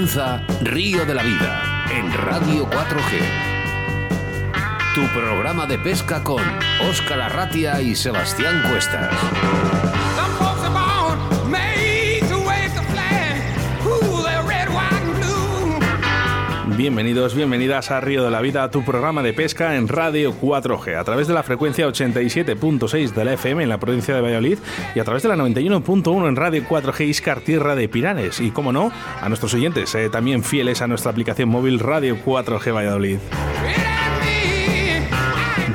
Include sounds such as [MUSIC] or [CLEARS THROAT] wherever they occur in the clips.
Comienza Río de la Vida en Radio 4G. Tu programa de pesca con Óscar Arratia y Sebastián Cuestas. Bienvenidos, bienvenidas a Río de la Vida, tu programa de pesca en Radio 4G, a través de la frecuencia 87.6 de la FM en la provincia de Valladolid y a través de la 91.1 en Radio 4G Iscar Tierra de Piranes. Y, como no, a nuestros oyentes, eh, también fieles a nuestra aplicación móvil Radio 4G Valladolid.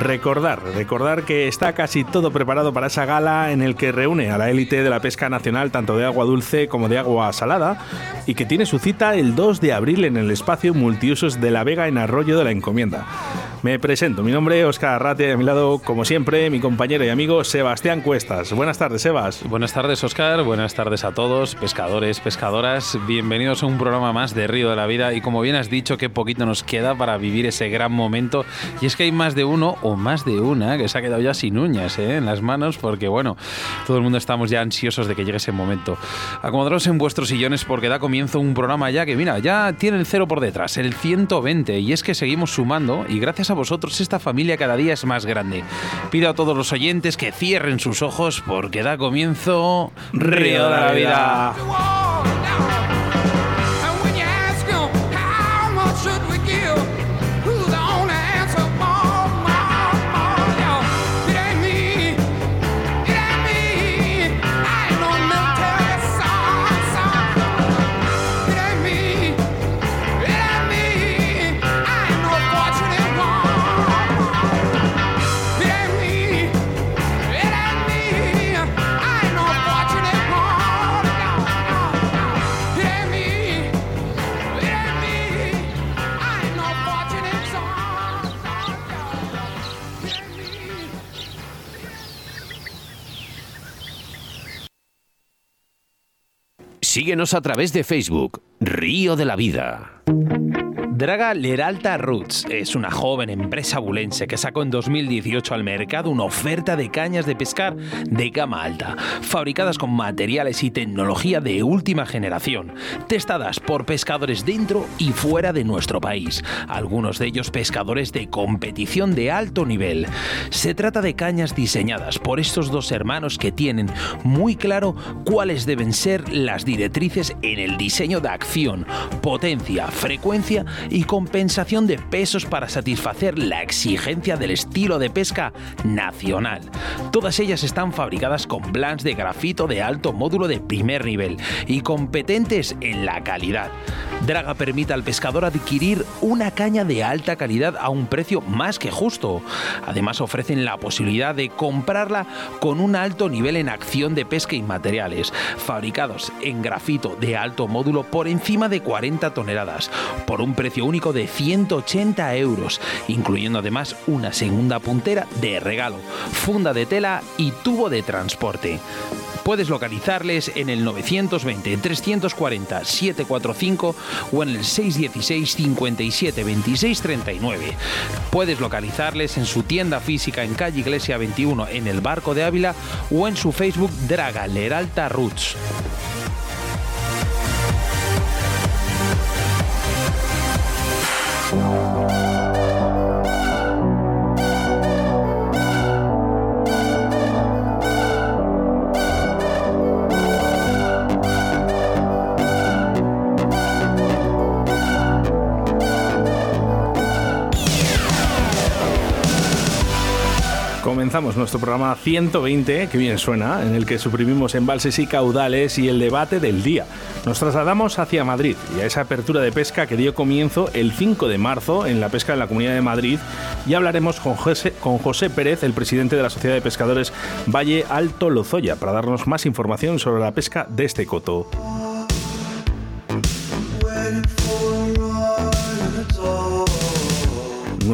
Recordar, recordar que está casi todo preparado para esa gala en el que reúne a la élite de la pesca nacional, tanto de agua dulce como de agua salada, y que tiene su cita el 2 de abril en el espacio multiusos de La Vega en Arroyo de la Encomienda. Me presento, mi nombre es Oscar Arrate a mi lado, como siempre, mi compañero y amigo Sebastián Cuestas. Buenas tardes, Sebas. Buenas tardes, Oscar. Buenas tardes a todos, pescadores, pescadoras. Bienvenidos a un programa más de Río de la Vida. Y como bien has dicho, qué poquito nos queda para vivir ese gran momento. Y es que hay más de uno o más de una que se ha quedado ya sin uñas ¿eh? en las manos, porque bueno, todo el mundo estamos ya ansiosos de que llegue ese momento. Acomodaros en vuestros sillones porque da comienzo un programa ya que, mira, ya tiene el cero por detrás, el 120. Y es que seguimos sumando y gracias a vosotros esta familia cada día es más grande. Pido a todos los oyentes que cierren sus ojos porque da comienzo Río de la Vida. Síguenos a través de Facebook, Río de la Vida. Draga Leralta Roots es una joven empresa bulense que sacó en 2018 al mercado una oferta de cañas de pescar de gama alta, fabricadas con materiales y tecnología de última generación, testadas por pescadores dentro y fuera de nuestro país, algunos de ellos pescadores de competición de alto nivel. Se trata de cañas diseñadas por estos dos hermanos que tienen muy claro cuáles deben ser las directrices en el diseño de acción, potencia, frecuencia y compensación de pesos para satisfacer la exigencia del estilo de pesca nacional. Todas ellas están fabricadas con blancs de grafito de alto módulo de primer nivel y competentes en la calidad. Draga permite al pescador adquirir una caña de alta calidad a un precio más que justo. Además ofrecen la posibilidad de comprarla con un alto nivel en acción de pesca y materiales, fabricados en grafito de alto módulo por encima de 40 toneladas, por un precio único de 180 euros, incluyendo además una segunda puntera de regalo, funda de tela y tubo de transporte. Puedes localizarles en el 920 340 745 o en el 616 57 26 39. Puedes localizarles en su tienda física en calle Iglesia 21 en el Barco de Ávila o en su Facebook Draga Leralta Roots. Comenzamos nuestro programa 120, que bien suena, en el que suprimimos embalses y caudales y el debate del día. Nos trasladamos hacia Madrid y a esa apertura de pesca que dio comienzo el 5 de marzo en la pesca en la Comunidad de Madrid y hablaremos con José, con José Pérez, el presidente de la Sociedad de Pescadores Valle Alto Lozoya, para darnos más información sobre la pesca de este coto.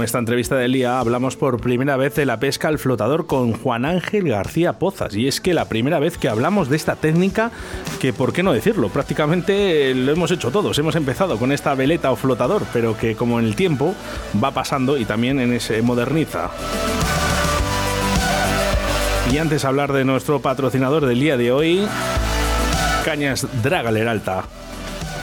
Nuestra entrevista del día hablamos por primera vez de la pesca al flotador con Juan Ángel García Pozas. Y es que la primera vez que hablamos de esta técnica, que por qué no decirlo, prácticamente lo hemos hecho todos. Hemos empezado con esta veleta o flotador, pero que como en el tiempo va pasando y también en ese moderniza. Y antes de hablar de nuestro patrocinador del día de hoy, Cañas Draga Leralta.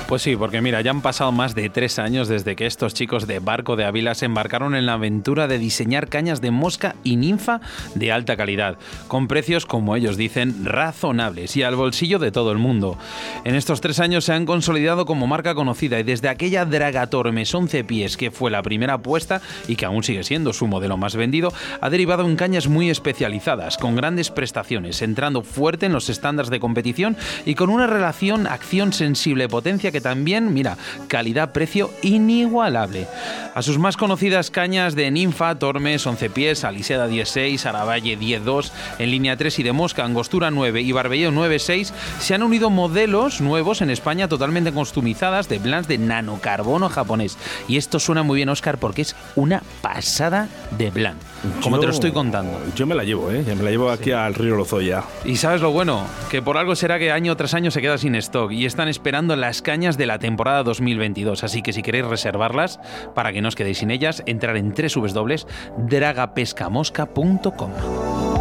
Pues sí, porque mira, ya han pasado más de tres años desde que estos chicos de Barco de Ávila se embarcaron en la aventura de diseñar cañas de mosca y ninfa de alta calidad, con precios, como ellos dicen, razonables y al bolsillo de todo el mundo. En estos tres años se han consolidado como marca conocida y desde aquella Dragatormes 11 pies, que fue la primera apuesta y que aún sigue siendo su modelo más vendido, ha derivado en cañas muy especializadas, con grandes prestaciones, entrando fuerte en los estándares de competición y con una relación acción sensible-potencia que también, mira, calidad-precio inigualable. A sus más conocidas cañas de Ninfa, Tormes, 11 pies, Aliseda 16, Aravalle 10.2, en línea 3 y de Mosca, Angostura 9 y Barbelleo 9.6, se han unido modelos nuevos en España totalmente customizadas de blans de nanocarbono japonés. Y esto suena muy bien, Oscar, porque es una pasada de blan. Como Yo- te lo estoy contando. Yo me la llevo, ¿eh? Ya me la llevo aquí al río Lozoya. Y sabes lo bueno, que por algo será que año tras año se queda sin stock y están esperando las cañas de la temporada 2022. Así que si queréis reservarlas, para que no os quedéis sin ellas, entrar en www.dragapescamosca.com.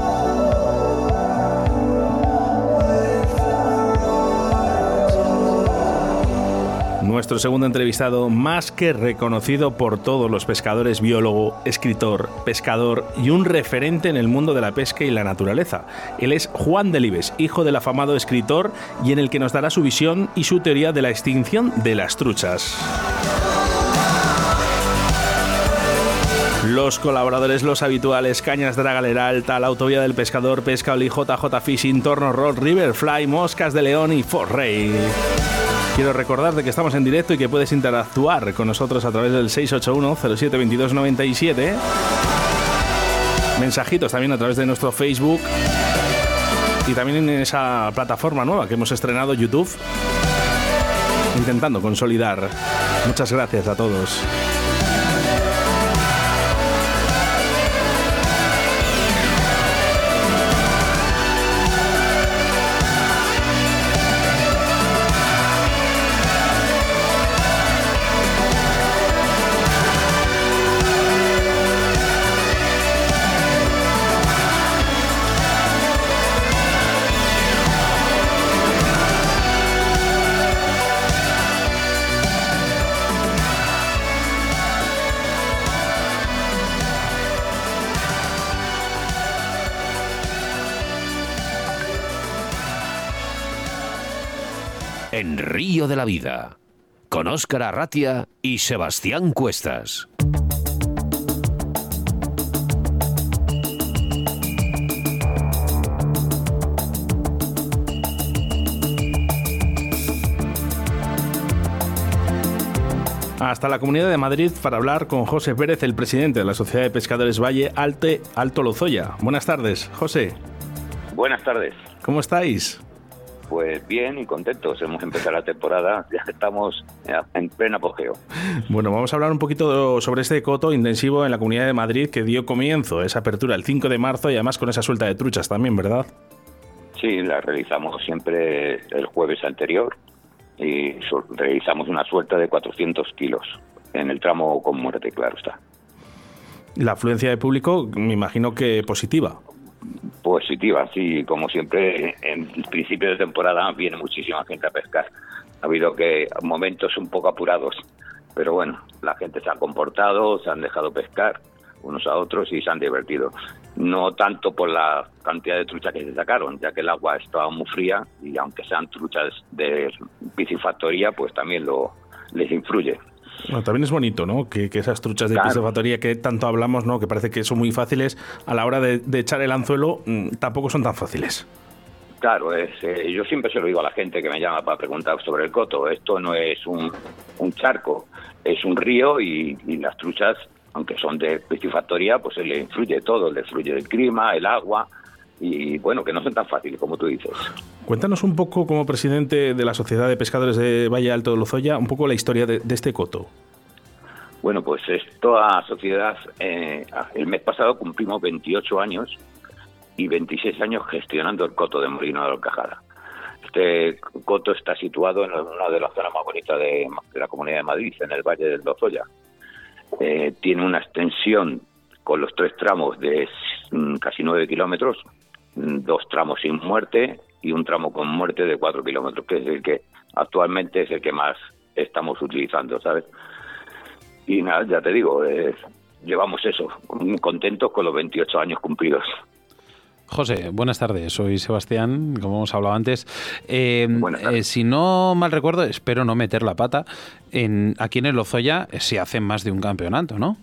Nuestro segundo entrevistado, más que reconocido por todos los pescadores, biólogo, escritor, pescador y un referente en el mundo de la pesca y la naturaleza. Él es Juan Delibes, hijo del afamado escritor y en el que nos dará su visión y su teoría de la extinción de las truchas. Los colaboradores, los habituales, Cañas Dragalera Alta, la Autovía del Pescador, Pesca Oli, JJ Fishing, Torno Roll, Riverfly, Moscas de León y Forrey. Quiero recordarte que estamos en directo y que puedes interactuar con nosotros a través del 681-072297. Mensajitos también a través de nuestro Facebook. Y también en esa plataforma nueva que hemos estrenado, YouTube. Intentando consolidar. Muchas gracias a todos. La Vida, con Óscar Arratia y Sebastián Cuestas. Hasta la Comunidad de Madrid para hablar con José Pérez, el presidente de la Sociedad de Pescadores Valle Alte Alto Lozoya. Buenas tardes, José. Buenas tardes. ¿Cómo estáis? Pues bien y contentos. Hemos empezado la temporada, [LAUGHS] ya estamos en pleno apogeo. Bueno, vamos a hablar un poquito sobre este coto intensivo en la Comunidad de Madrid que dio comienzo, esa apertura el 5 de marzo y además con esa suelta de truchas también, ¿verdad? Sí, la realizamos siempre el jueves anterior y realizamos una suelta de 400 kilos en el tramo con muerte, claro está. La afluencia de público, me imagino que positiva. Positiva, sí, como siempre, en principio de temporada viene muchísima gente a pescar. Ha habido que momentos un poco apurados, pero bueno, la gente se ha comportado, se han dejado pescar unos a otros y se han divertido. No tanto por la cantidad de truchas que se sacaron, ya que el agua estaba muy fría y aunque sean truchas de piscifactoría, pues también lo les influye. Bueno, también es bonito, ¿no? Que, que esas truchas de Claro. piscifactoría que tanto hablamos, ¿no? Que parece que son muy fáciles, a la hora de, de echar el anzuelo mm, tampoco son tan fáciles. Claro, es, eh, yo siempre se lo digo a la gente que me llama para preguntar sobre el coto. Esto no es un, un charco, es un río y, y las truchas, aunque son de piscifactoría, pues se le influye todo, le influye el clima, el agua y bueno, que no son tan fáciles como tú dices. Cuéntanos un poco, como presidente de la Sociedad de Pescadores de Valle Alto de Lozoya, un poco la historia de, de este coto. Bueno, pues esta sociedad, eh, el mes pasado cumplimos 28 años y 26 años gestionando el coto de Molino de Alcajada. Este coto está situado en una de las zonas más bonitas de, de la Comunidad de Madrid, en el Valle del Lozoya. Eh, tiene una extensión con los tres tramos de mm, casi 9 kilómetros, dos tramos sin muerte y un tramo con muerte de 4 kilómetros, que es el que actualmente es el que más estamos utilizando, ¿sabes? Y nada, ya te digo, eh, llevamos eso, contentos con los 28 años cumplidos. José, buenas tardes. Soy Sebastián, como hemos hablado antes. Eh, eh, si no mal recuerdo, espero no meter la pata. En, aquí en el Lozoya eh, se hace más de un campeonato, ¿no?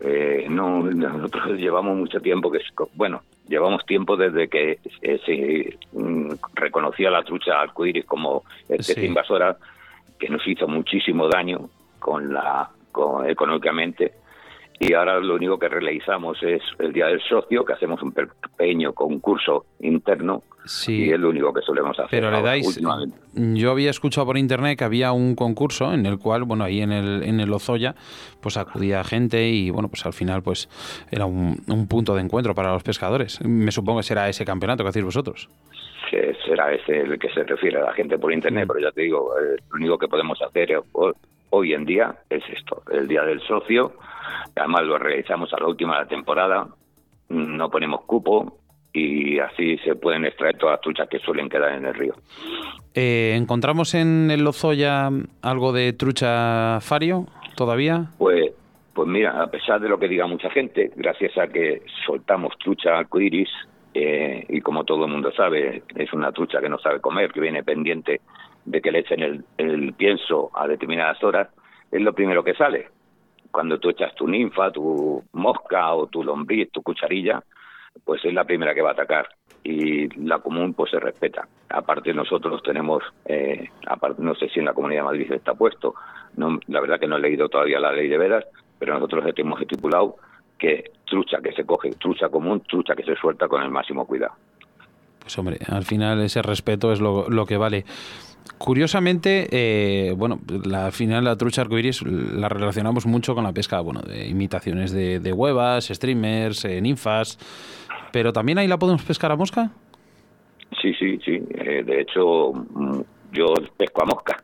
Eh, no, nosotros llevamos mucho tiempo que, bueno, llevamos tiempo desde que eh, se mm, reconocía la trucha arcoíris como especie Sí. invasora, que nos hizo muchísimo daño con la, con, económicamente. Y ahora lo único que realizamos es el Día del Socio, que hacemos un pequeño concurso interno Sí. y es lo único que solemos hacer. Pero le dais. Yo había escuchado por internet que había un concurso en el cual, bueno, ahí en el, en el Lozoya, pues acudía gente y, bueno, pues al final, pues era un, un punto de encuentro para los pescadores. Me supongo que será ese campeonato que hacéis vosotros. que será ese el que se refiere a la gente por internet, pero ya te digo, eh, lo único que podemos hacer ho- hoy en día es esto, el Día del Socio, además lo realizamos a la última de la temporada, no ponemos cupo y así se pueden extraer todas las truchas que suelen quedar en el río. Eh, ¿Encontramos en el Lozoya algo de trucha fario todavía? Pues, pues mira, a pesar de lo que diga mucha gente, gracias a que soltamos trucha arcoiris, eh, y como todo el mundo sabe, es una trucha que no sabe comer, que viene pendiente de que le echen el, el pienso a determinadas horas, es lo primero que sale. Cuando tú echas tu ninfa, tu mosca o tu lombriz, tu cucharilla, pues es la primera que va a atacar y la común pues se respeta. Aparte nosotros tenemos, eh, aparte, no sé si en la Comunidad de Madrid está puesto, no, la verdad que no he leído todavía la ley de veras, pero nosotros hemos estipulado que trucha que se coge, trucha común, trucha que se suelta con el máximo cuidado. Pues hombre, al final ese respeto es lo, lo que vale. Curiosamente, eh, bueno, la, al final la trucha arcoiris la relacionamos mucho con la pesca, bueno, de imitaciones de, huevas, streamers, eh, ninfas, pero también ahí la podemos pescar a mosca. Sí, sí, sí. Eh, de hecho, mm, yo pesco a mosca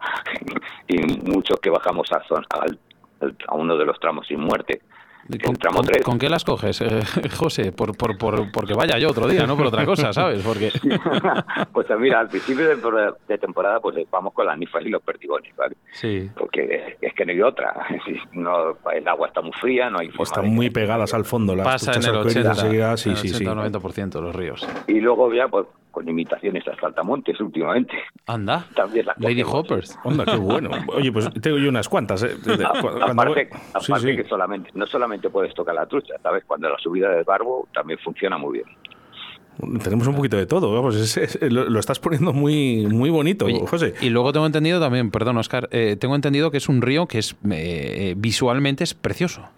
[LAUGHS] y muchos que bajamos a, zon- al- al- a uno de los tramos sin muerte. ¿Con, El tramo con- 3. con qué las coges, eh, [LAUGHS] José? Por, por, por, porque vaya yo otro día, no por otra cosa, ¿sabes? Porque [LAUGHS] pues mira, al principio de, temporada- de temporada pues vamos con las nifas y los perdigones, ¿vale? sí. Porque es que no hay otra. [LAUGHS] No, el agua está muy fría, no hay forma Están muy pegadas al fondo las Pasa en el arcoíris 80, enseguida, sí, en el sí, sí. 80 o 90% de los ríos. Y luego ya pues con imitaciones a saltamontes últimamente. Anda, También las Lady. Hoppers. Onda, qué bueno. [LAUGHS] Oye, pues tengo yo unas cuantas. ¿eh? Cuando aparte, voy- aparte sí, sí. que solamente no solamente puedes tocar la trucha, ¿sabes? Cuando la subida del barbo también funciona muy bien. Tenemos un poquito de todo. Vamos, es- es- lo, lo estás poniendo muy, muy bonito, Oye, José. Y luego tengo entendido también, perdón, Oscar, eh, tengo entendido que es un río que es eh, visualmente es precioso.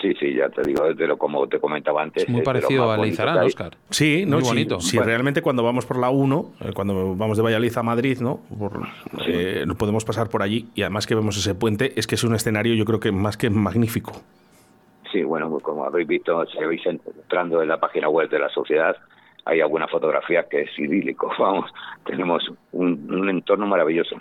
Sí, sí, ya te digo, desde lo como te comentaba antes. Es muy parecido bonito Leizarán. Oscar. Sí, ¿no? Muy Si- bonito. Si, Bueno. realmente cuando vamos por la 1, eh, cuando vamos de Valladolid a Madrid, ¿no? Por, eh, no podemos pasar por allí y además que vemos ese puente, es que es un escenario yo creo que más que magnífico. Sí, bueno, pues como habéis visto, si habéis entrando en la página web de la sociedad, hay alguna fotografía que es idílico. [LAUGHS] Vamos, tenemos un, un entorno maravilloso.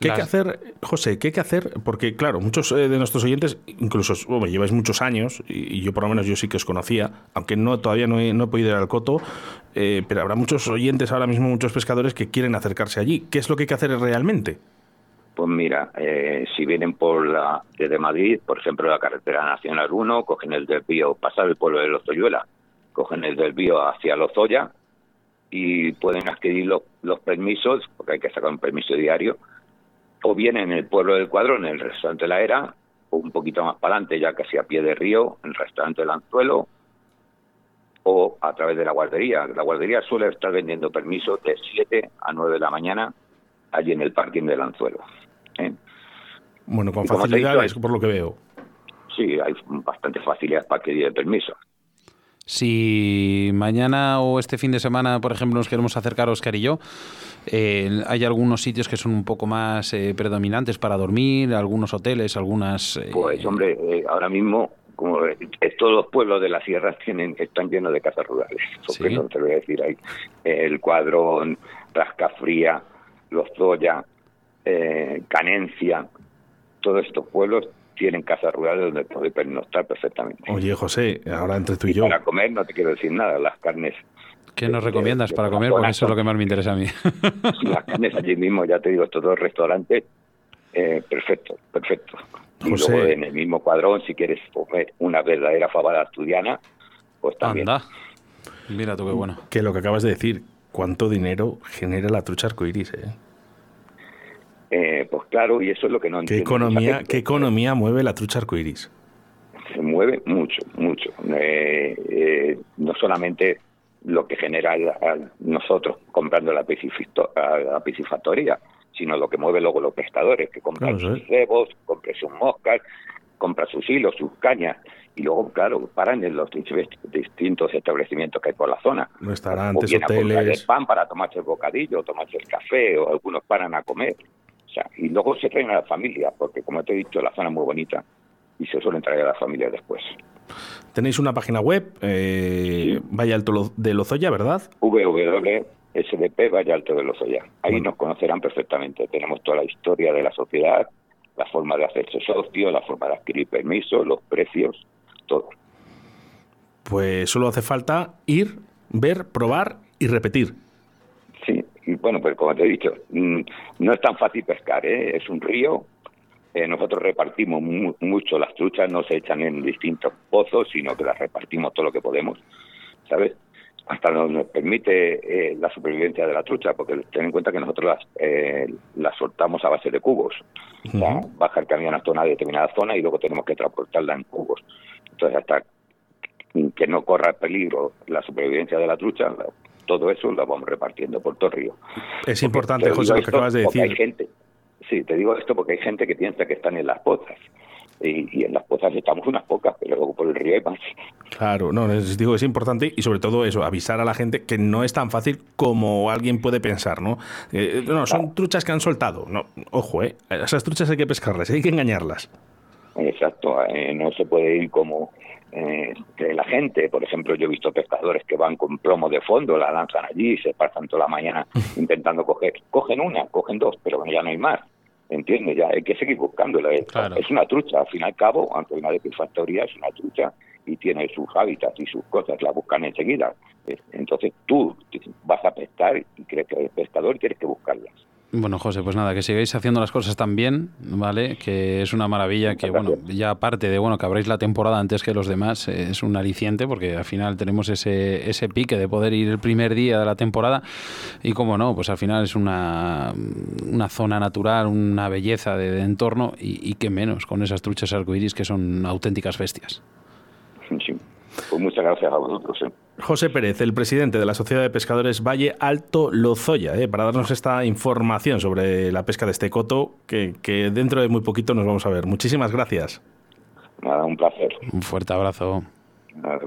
¿Qué hay que hacer, José? ¿Qué hay que hacer? Porque, claro, muchos eh, de nuestros oyentes, incluso bueno, lleváis muchos años, y, y yo por lo menos yo sí que os conocía, aunque no todavía no he, no he podido ir al coto, eh, pero habrá muchos oyentes ahora mismo, muchos pescadores que quieren acercarse allí. ¿Qué es lo que hay que hacer realmente? Pues mira, eh, si vienen por la desde Madrid, por ejemplo, la carretera nacional 1, cogen el desvío, pasar el pueblo de Lozoyuela, cogen el desvío hacia Lozoya y pueden adquirir los, los permisos, porque hay que sacar un permiso diario, o bien en el pueblo del Cuadro, en el restaurante La Era, o un poquito más para adelante, ya casi a pie de río, en el restaurante El Anzuelo, o a través de la guardería. La guardería suele estar vendiendo permisos de 7 a 9 de la mañana allí en el parking del Anzuelo. ¿eh? Bueno, con dicho, facilidades, por lo que veo. Sí, hay bastante facilidad para adquirir el permiso. Si mañana o este fin de semana, por ejemplo, nos queremos acercar Oscar y yo, eh, hay algunos sitios que son un poco más eh, predominantes para dormir, algunos hoteles, algunas... eh, Pues hombre, eh, ahora mismo, como todos los pueblos de las sierras tienen, están llenos de casas rurales. [LAUGHS] Porque Sí. no te voy a decir ahí. El Cuadrón, Rascafría, Los Zoya, eh, Canencia, todos estos pueblos tienen casas rurales donde poder pernoctar perfectamente. Oye, José, ahora entre tú y Y yo. Para comer no te quiero decir nada, las carnes ¿Qué nos de- recomiendas de- para de comer? Porque eso es lo que más me interesa a mí. [LAUGHS] las carnes allí mismo, ya te digo, estos dos restaurantes, eh, perfecto, perfecto. Y José. luego en el mismo cuadrón, si quieres comer una verdadera fabada asturiana, pues también. Anda. Mira tú qué bueno. Que lo que acabas de decir, ¿cuánto dinero genera la trucha arcoiris? Eh? Eh, pues claro, y eso es lo que no ¿Qué entiende mucha economía, gente. ¿Qué economía mueve la trucha arcoiris? se mueve mucho, mucho. Eh, eh, no solamente lo que genera nosotros comprando la, piscifactoría, sino lo que mueve luego los pescadores, que compran Claro, sus cebos, compran sus moscas, compran sus hilos, sus cañas, y luego, claro, paran en los distintos establecimientos que hay por la zona. Restaurantes, o bien a comprar hoteles. el pan para tomarse el bocadillo, tomarse el café, o algunos paran a comer. O sea, y luego se traen a la familia, porque como te he dicho, la zona es muy bonita y se suelen traer a la familia después. Tenéis una página web, eh, Vaya Alto Lo- de Lozoya, ¿verdad? www.sdp Valle Alto de Lozoya. Ahí Bueno. nos conocerán perfectamente. Tenemos toda la historia de la sociedad, la forma de hacerse socio, la forma de adquirir permisos, los precios, todo. Pues solo hace falta ir, ver, probar y repetir. Bueno, pues como te he dicho, mm, no es tan fácil pescar, ¿eh? es un río. Eh, nosotros repartimos mu- mucho las truchas, no se echan en distintos pozos, sino que las repartimos todo lo que podemos, ¿sabes? Hasta nos, nos permite eh, la supervivencia de la trucha, porque ten en cuenta que nosotros las, eh, las soltamos a base de cubos. O sea, Ujú. baja el camión hasta una determinada zona y luego tenemos que transportarla en cubos. Entonces, hasta que no corra peligro la supervivencia de la trucha, todo eso lo vamos repartiendo por todo el río. Es Porque importante, te digo José, lo que acabas de porque decir. Hay gente, sí, te digo esto porque hay gente que piensa que están en las pozas. Y, y en las pozas estamos unas pocas, pero luego por el río hay más. Claro, no, les digo, es importante y sobre todo eso, avisar a la gente que no es tan fácil como alguien puede pensar, ¿no? Eh, no, son truchas que han soltado. No, ojo, ¿eh? Esas truchas hay que pescarlas, hay que engañarlas. Exacto, eh, no se puede ir como eh, la gente, por ejemplo, yo he visto pescadores que van con plomo de fondo, la lanzan allí y se pasan toda la mañana [LAUGHS] intentando coger. Cogen una, cogen dos, pero ya no hay más. ¿Entiendes? Ya hay que seguir buscándola. Es- Claro. Es una trucha, al fin y al cabo, aunque una de factoría es una trucha y tiene sus hábitats y sus cosas, la buscan enseguida. Entonces tú vas a pescar y crees que eres pescador y tienes que buscarlas. Bueno, José, pues nada, que sigáis haciendo las cosas tan bien, ¿vale? Que es una maravilla que, bueno, ya aparte de, bueno, que abráis la temporada antes que los demás, eh, es un aliciente porque al final tenemos ese, ese pique de poder ir el primer día de la temporada y, como no, pues al final es una, una zona natural, una belleza de, de entorno y, y qué menos con esas truchas arcoíris que son auténticas bestias. Pues muchas gracias a vosotros. ¿eh? José Pérez, el presidente de la Sociedad de Pescadores Valle Alto Lozoya, ¿eh? para darnos esta información sobre la pesca de este coto, que, que dentro de muy poquito nos vamos a ver. Muchísimas gracias. Nada, un placer. Un fuerte abrazo. Nada.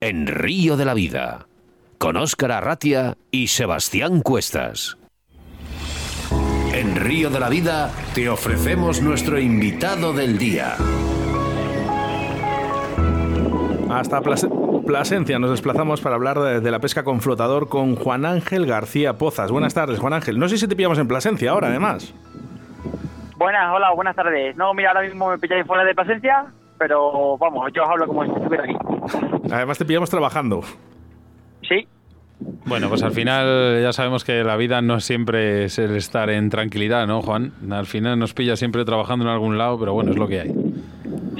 En Río de la Vida, con Óscar Arratia y Sebastián Cuestas. En Río de la Vida te ofrecemos nuestro invitado del día. Hasta Plas- Plasencia nos desplazamos para hablar de, de la pesca con flotador con Juan Ángel García Pozas. Buenas tardes, Juan Ángel. No sé si te pillamos en Plasencia ahora, además. Buenas, hola, buenas tardes. No, mira, ahora mismo me pilláis fuera de Plasencia, pero vamos, yo os hablo como si estuviera aquí. Además te pillamos trabajando. Sí, Bueno, pues al final ya sabemos que la vida no siempre es el estar en tranquilidad, ¿no, Juan? Al final nos pilla siempre trabajando en algún lado, pero bueno, es lo que hay.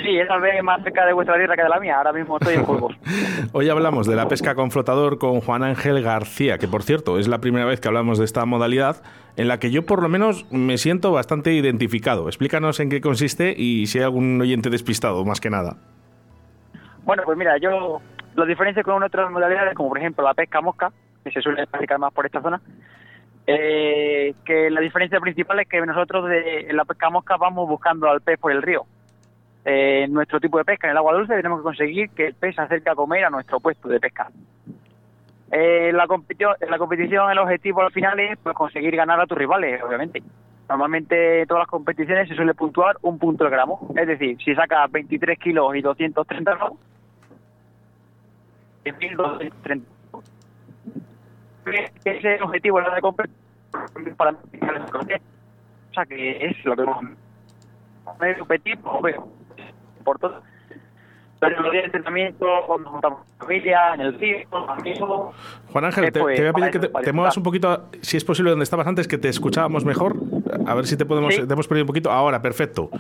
Sí, es tal vez más cerca de vuestra tierra que de la mía. Ahora mismo estoy en Burgos. [LAUGHS] Hoy hablamos de la pesca con flotador con Juan Ángel García, que por cierto es la primera vez que hablamos de esta modalidad en la que yo por lo menos me siento bastante identificado. Explícanos en qué consiste y si hay algún oyente despistado, más que nada. Bueno, pues mira, yo lo diferencio con otras modalidades, como por ejemplo la pesca mosca, que se suele practicar más por esta zona, eh, que la diferencia principal es que nosotros de, en la pesca mosca vamos buscando al pez por el río. Eh, nuestro tipo de pesca, en el agua dulce, tenemos que conseguir que el pez se acerque a comer a nuestro puesto de pesca. Eh, la, competición, la competición el objetivo al final es pues, conseguir ganar a tus rivales, obviamente. Normalmente en todas las competiciones se suele puntuar un punto el gramo. Es decir, si sacas 23 kilos y 230 gramos, 10.230. Ese es el objetivo de la competición para O sea que es lo que vamos a competir por, por todo. Pero los días de entrenamiento, cuando juntamos familia, en el río, con amigos. Juan Ángel, eh, te, pues, te voy a pedir que te, te muevas un poquito, si es posible, donde estabas antes, que te escuchábamos mejor. A ver si te podemos, Sí. te hemos perdido un poquito. Ahora, perfecto.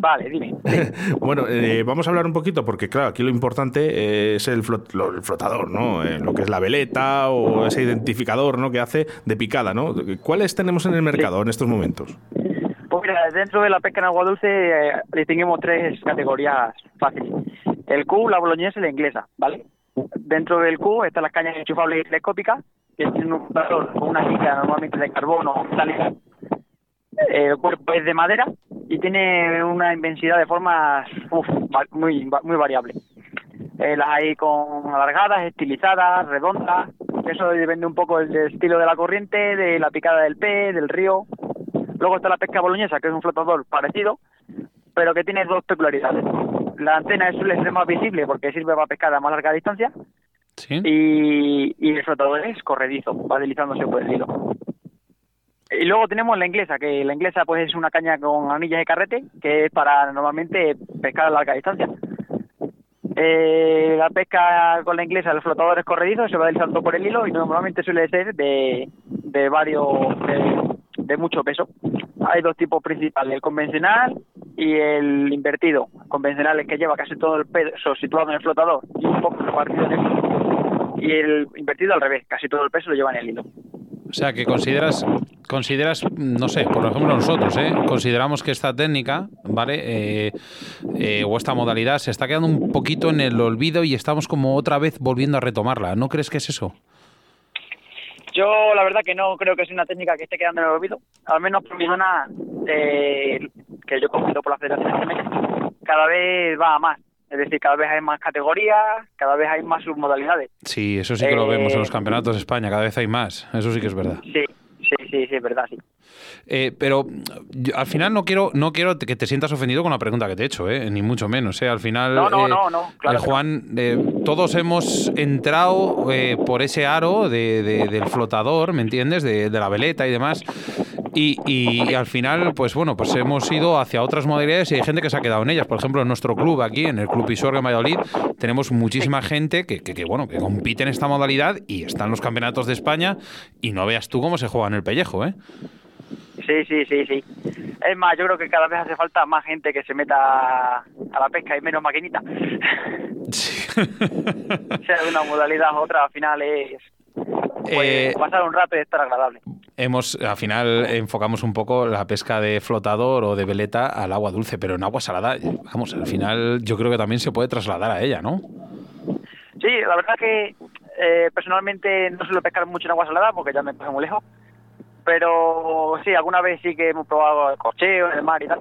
Vale, dime. [LAUGHS] Bueno, eh, vamos a hablar un poquito, porque claro, aquí lo importante eh, es el, flot- lo- el flotador, ¿no? Eh, lo que es la veleta o ese identificador, ¿no? Que hace de picada, ¿no? ¿Cuáles tenemos en el mercado en estos momentos? Pues mira, dentro de la pesca en agua dulce eh, distinguimos tres categorías fáciles. El Q, la boloñesa y la inglesa, ¿vale? Dentro del Q están las cañas enchufables y telescópicas, que tienen un valor con una giga normalmente de carbono metálica. El cuerpo es de madera y tiene una inmensidad de formas uf, muy, muy variable. Eh, las hay con alargadas, estilizadas, redondas. Eso depende un poco del estilo de la corriente, de la picada del pez, del río. Luego está la pesca boloñesa, que es un flotador parecido, pero que tiene dos peculiaridades. La antena suele ser más visible porque sirve para pescar a más larga distancia ¿Sí? y, y el flotador es corredizo, va deslizándose por el hilo. Y luego tenemos la inglesa, que la inglesa pues es una caña con anillas de carrete, que es para normalmente pescar a larga distancia. Eh, la pesca con la inglesa, el flotador es corredizo, se va deslizando por el hilo y normalmente suele ser de, de varios, de, de mucho peso. Hay dos tipos principales, el convencional y el invertido. Convencional es que lleva casi todo el peso situado en el flotador y un poco en el. Y el invertido al revés, casi todo el peso lo lleva en el hilo. O sea, que consideras, consideras, no sé, por ejemplo nosotros, ¿eh? consideramos que esta técnica, ¿vale? Eh, eh, o esta modalidad se está quedando un poquito en el olvido y estamos como otra vez volviendo a retomarla. ¿No crees que es eso? Yo la verdad que no creo que sea una técnica que esté quedando en el olvido. Al menos por mi zona, eh, que yo compito por la Federación cada vez va a más. Es decir, cada vez hay más categorías, cada vez hay más submodalidades. Sí, eso sí que lo Eh, vemos en los campeonatos de España, cada vez hay más, eso sí que es verdad. Sí, sí, sí, sí, es verdad, sí. Eh, pero yo, al final no quiero, no quiero que te sientas ofendido con la pregunta que te he hecho, ¿eh? ni mucho menos. ¿eh? Al final, No, no, eh, no, no, claro eh. Juan, todos hemos entrado por ese aro de, de- del flotador, ¿me entiendes? De, de la veleta y demás. Y, y- y al final, pues bueno, pues hemos ido hacia otras modalidades y hay gente que se ha quedado en ellas. Por ejemplo, en nuestro club aquí, en el Club Pisuerga en Valladolid, tenemos muchísima gente que, que- que, bueno, que compite en esta modalidad y están los campeonatos de España y no veas tú cómo se juega en el pellejo, ¿eh? Sí, sí, sí, sí. Es más, yo creo que cada vez hace falta más gente que se meta a la pesca y menos maquinita. [LAUGHS] sea de una modalidad u otra, al final es pues, Eh, pasar un rato y estar agradable. hemos al final enfocamos un poco la pesca de flotador o de veleta al agua dulce, pero en agua salada, vamos, al final yo creo que también se puede trasladar a ella, ¿no? Sí, la verdad que eh, personalmente no suelo pescar mucho en agua salada porque ya me coge muy lejos. Pero sí, alguna vez sí que hemos probado el corcheo en el mar y tal.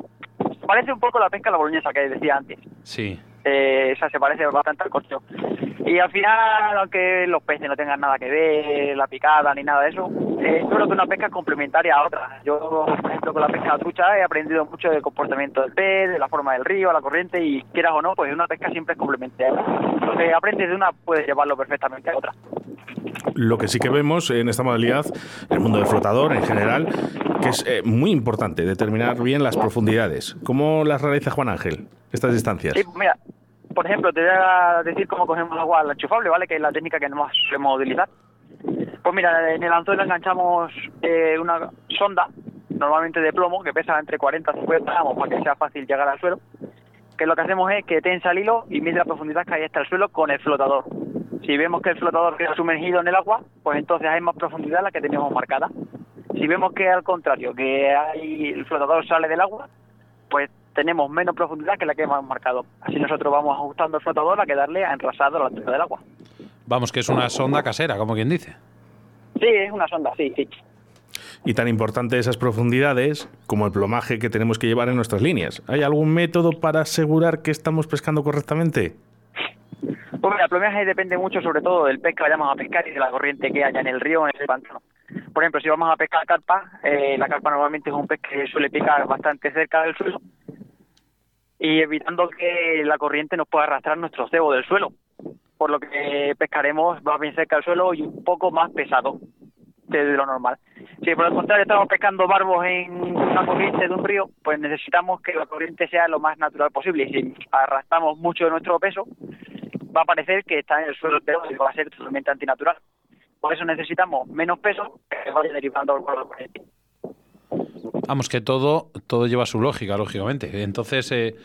Parece un poco la pesca a la boloñesa que decía antes. Sí. Eh, esa se parece bastante al corcheo. Y al final, aunque los peces no tengan nada que ver, la picada ni nada de eso, eh, yo creo que una pesca es complementaria a otra. Yo, por ejemplo, con la pesca de trucha he aprendido mucho del comportamiento del pez, de la forma del río, la corriente, y quieras o no, pues una pesca siempre es complementaria. Lo que aprendes de una puedes llevarlo perfectamente a otra. Lo que sí que vemos en esta modalidad, en el mundo del flotador en general, que es eh, muy importante determinar bien las profundidades. ¿Cómo las realiza Juan Ángel, estas distancias? Sí, mira, por ejemplo, te voy a decir cómo cogemos agua al enchufable, ¿vale? Que es la técnica que más solemos utilizar. Pues mira, en el anzuelo enganchamos eh, una sonda, normalmente de plomo, que pesa entre 40 y 50 gramos para que sea fácil llegar al suelo. Que lo que hacemos es que tensa el hilo y mide la profundidad que hay hasta el suelo con el flotador. Si vemos que el flotador queda sumergido en el agua, pues entonces hay más profundidad la que tenemos marcada. Si vemos que al contrario, que hay, el flotador sale del agua, pues tenemos menos profundidad que la que hemos marcado. Así nosotros vamos ajustando el flotador a quedarle enrasado a la altura del agua. Vamos, que es una sonda casera, como quien dice. Sí, es una sonda, sí, sí. Y tan importante esas profundidades como el plomaje que tenemos que llevar en nuestras líneas. ¿Hay algún método para asegurar que estamos pescando correctamente? Mira, el plomaje depende mucho sobre todo del pez que vayamos a pescar y de la corriente que haya en el río o en el pantano. Por ejemplo, si vamos a pescar carpa, eh, la carpa normalmente es un pez que suele picar bastante cerca del suelo y evitando que la corriente nos pueda arrastrar nuestro cebo del suelo. Por lo que pescaremos más bien cerca del suelo y un poco más pesado de lo normal. Si por el contrario estamos pescando barbos en una corriente de un río, pues necesitamos que la corriente sea lo más natural posible. Y si arrastramos mucho de nuestro peso, va a parecer que está en el suelo pero va a ser totalmente antinatural. Por eso necesitamos menos peso que vaya derivando la corriente. Vamos, que todo, todo lleva su lógica, lógicamente. Entonces, eh,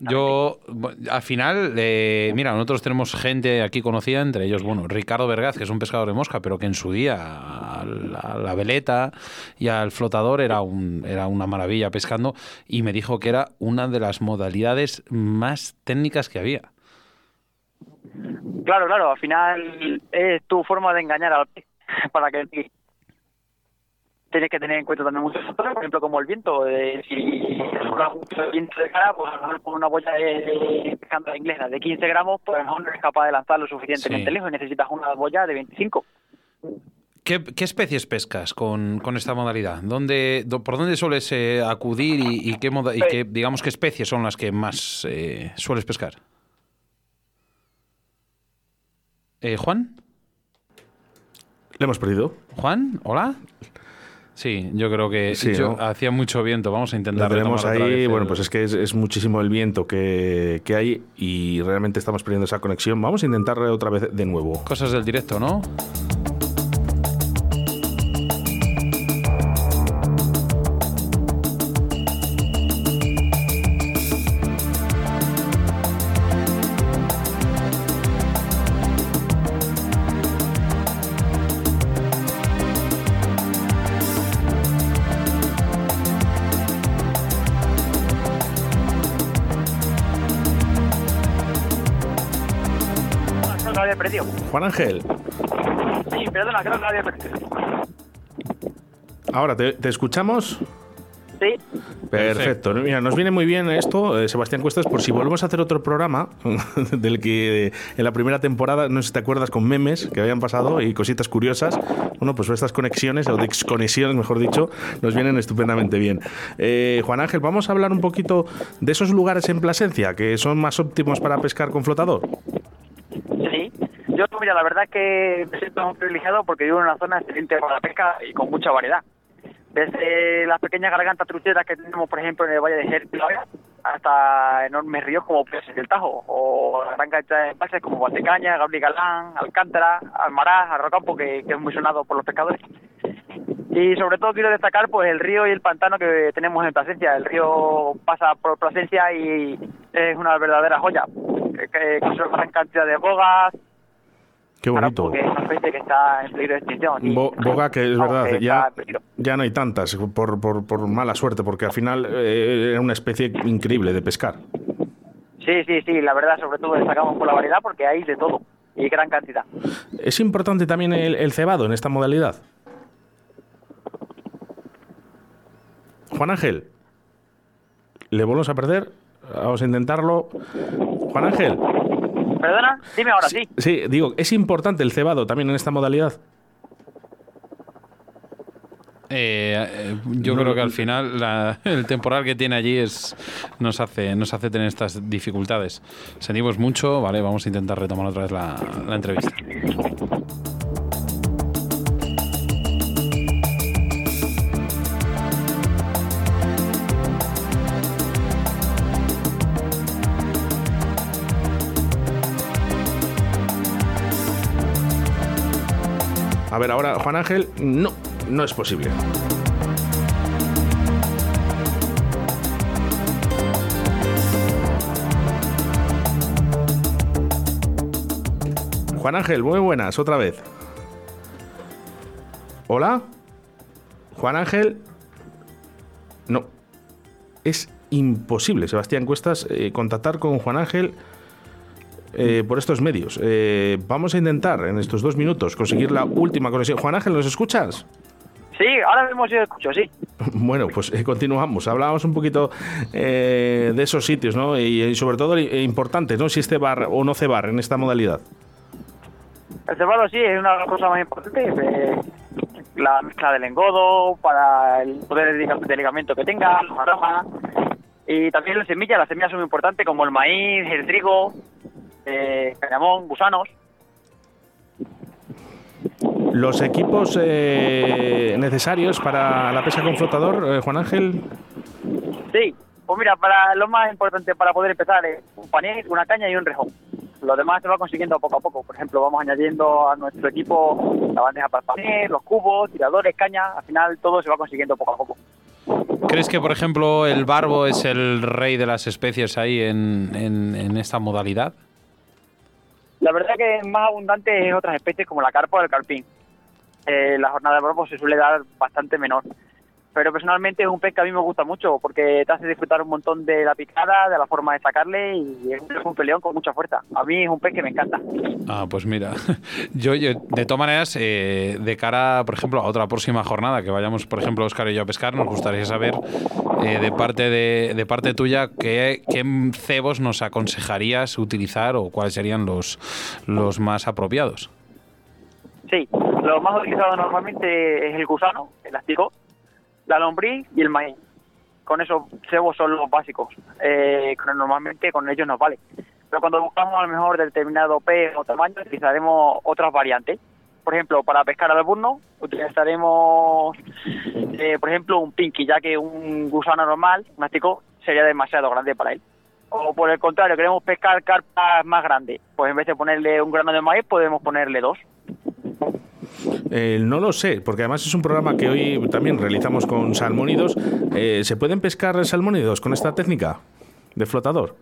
yo, al final, eh, mira, nosotros tenemos gente aquí conocida, entre ellos, bueno, Ricardo Vergaz, que es un pescador de mosca, pero que en su día a la, a la veleta y al flotador era, un, era una maravilla pescando y me dijo que era una de las modalidades más técnicas que había. Claro, claro, al final es tu forma de engañar al pez [LAUGHS] para que tienes que tener en cuenta también muchos factores, por ejemplo, como el viento. eh, si sopla mucho el viento de cara, pues a lo mejor con una boya de pescando inglesa de 15 gramos, pues a lo mejor no eres capaz de lanzar lo suficientemente Sí. lejos y necesitas una boya de 25. ¿Qué, qué especies pescas con, con esta modalidad? ¿Dónde, do- ¿Por dónde sueles eh, acudir y, y qué, moda- y qué, digamos, qué especies son las que más eh, sueles pescar? Eh, ¿Juan? Le hemos perdido. ¿Juan? ¿Hola? Sí, yo creo que Sí, yo- ¿no? hacía mucho viento. Vamos a Lo intentar tenemos ahí, bueno, el- pues es que es, es muchísimo el viento que, que hay y realmente estamos perdiendo esa conexión. Vamos a intentar otra vez de nuevo. Cosas del directo, ¿no? Ángel, Sí, perdona, creo que perdido. ahora te, te escuchamos. Sí, Perfecto. Mira, nos viene muy bien esto, eh, Sebastián Cuestas, por si volvemos a hacer otro programa [LAUGHS] del que eh, en la primera temporada, no sé si te acuerdas, con memes que habían pasado y cositas curiosas. Bueno, pues estas conexiones, o desconexiones, mejor dicho, nos vienen estupendamente bien. Eh, Juan Ángel, vamos a hablar un poquito de esos lugares en Plasencia que son más óptimos para pescar con flotador. Mira, la verdad es que me siento muy privilegiado porque vivo en una zona excelente para la pesca y con mucha variedad. Desde las pequeñas gargantas trucheras que tenemos, por ejemplo, en el Valle de Jerez hasta enormes ríos como puede ser el Tajo, o gran cantidad de embalses como Valdecaña, Gabriel Galán, Alcántara, Almaraz, Arrocampo, que, es muy sonado por los pescadores. Y sobre todo quiero destacar pues el río y el pantano que tenemos en Plasencia. El río pasa por Plasencia y es una verdadera joya. Que, que gran cantidad de bogas, Qué bonito. porque es una especie que está en peligro de extinción. y- Bo- Boga, que es verdad, que ya, ya no hay tantas por, por, por mala suerte, porque al final eh, era una especie increíble de pescar. Sí, sí, sí, la verdad, sobre todo destacamos por la variedad porque hay de todo y gran cantidad. ¿Es importante también el, el cebado en esta modalidad? Juan Ángel, ¿le volvemos a perder? Vamos a intentarlo. Juan Ángel, ¿Perdona? Dime ahora, sí. sí, digo, ¿es importante el cebado también en esta modalidad? Eh, eh, yo creo que al final la- el temporal que tiene allí es nos hace nos hace tener estas dificultades. Sentimos mucho, vale, vamos a intentar retomar otra vez la, la entrevista. Ver, ahora, Juan Ángel, no, no es posible. Juan Ángel, muy buenas, otra vez. Hola. Juan Ángel. No. Es imposible, Sebastián Cuestas, eh, contactar con Juan Ángel eh, por estos medios. Eh, vamos a intentar en estos dos minutos conseguir la última conexión. Juan Ángel, ¿nos escuchas? Sí, ahora mismo sí escucho, sí. [LAUGHS] Bueno, pues eh, continuamos. Hablábamos un poquito eh, de esos sitios, ¿no? Y, y sobre todo eh, importante, ¿no? Si este bar o no cebar en esta modalidad. El cebado sí es una de las cosas más importantes. eh, la mezcla del engodo para el poder de liga- de ligamento que tenga, los aromas. Y también las semillas. Las semillas son muy importantes como el maíz, el trigo, eh, cañamón, gusanos. ¿Los equipos eh, necesarios para la pesca con flotador, eh, Juan Ángel? Sí, pues mira, para lo más importante para poder empezar es un panel, una caña y un rejón. Lo demás se va consiguiendo poco a poco. Por ejemplo, vamos añadiendo a nuestro equipo la bandeja para el panel, los cubos, tiradores, caña. Al final todo se va consiguiendo poco a poco. ¿Crees que, por ejemplo, el barbo es el rey de las especies ahí en, en- en esta modalidad? La verdad que más abundante es otras especies como la carpa o el carpín. Eh, la jornada de barbo se suele dar bastante menor. Pero personalmente es un pez que a mí me gusta mucho porque te hace disfrutar un montón de la picada, de la forma de sacarle y es un peleón con mucha fuerza. A mí es un pez que me encanta. Ah, pues mira, [LAUGHS] yo, yo, de todas maneras, eh, de cara, por ejemplo, a otra próxima jornada que vayamos, por ejemplo, Oscar y yo a pescar, nos gustaría saber eh, de parte de, de parte tuya qué, qué cebos nos aconsejarías utilizar o cuáles serían los, los más apropiados. Sí, lo más utilizado normalmente es el gusano, el astigo, la lombriz y el maíz. Con esos cebos son los básicos. Eh, normalmente con ellos nos vale. Pero cuando buscamos a lo mejor determinado pez o tamaño, utilizaremos otras variantes. Por ejemplo, para pescar al utilizaremos, eh, por ejemplo, un pinky, ya que un gusano normal, un sería demasiado grande para él. O por el contrario, queremos pescar carpas más grandes. Pues en vez de ponerle un grano de maíz, podemos ponerle dos. Eh, no lo sé, porque además es un programa que hoy también realizamos con salmónidos. Eh, ¿Se pueden pescar salmónidos con esta técnica de flotador?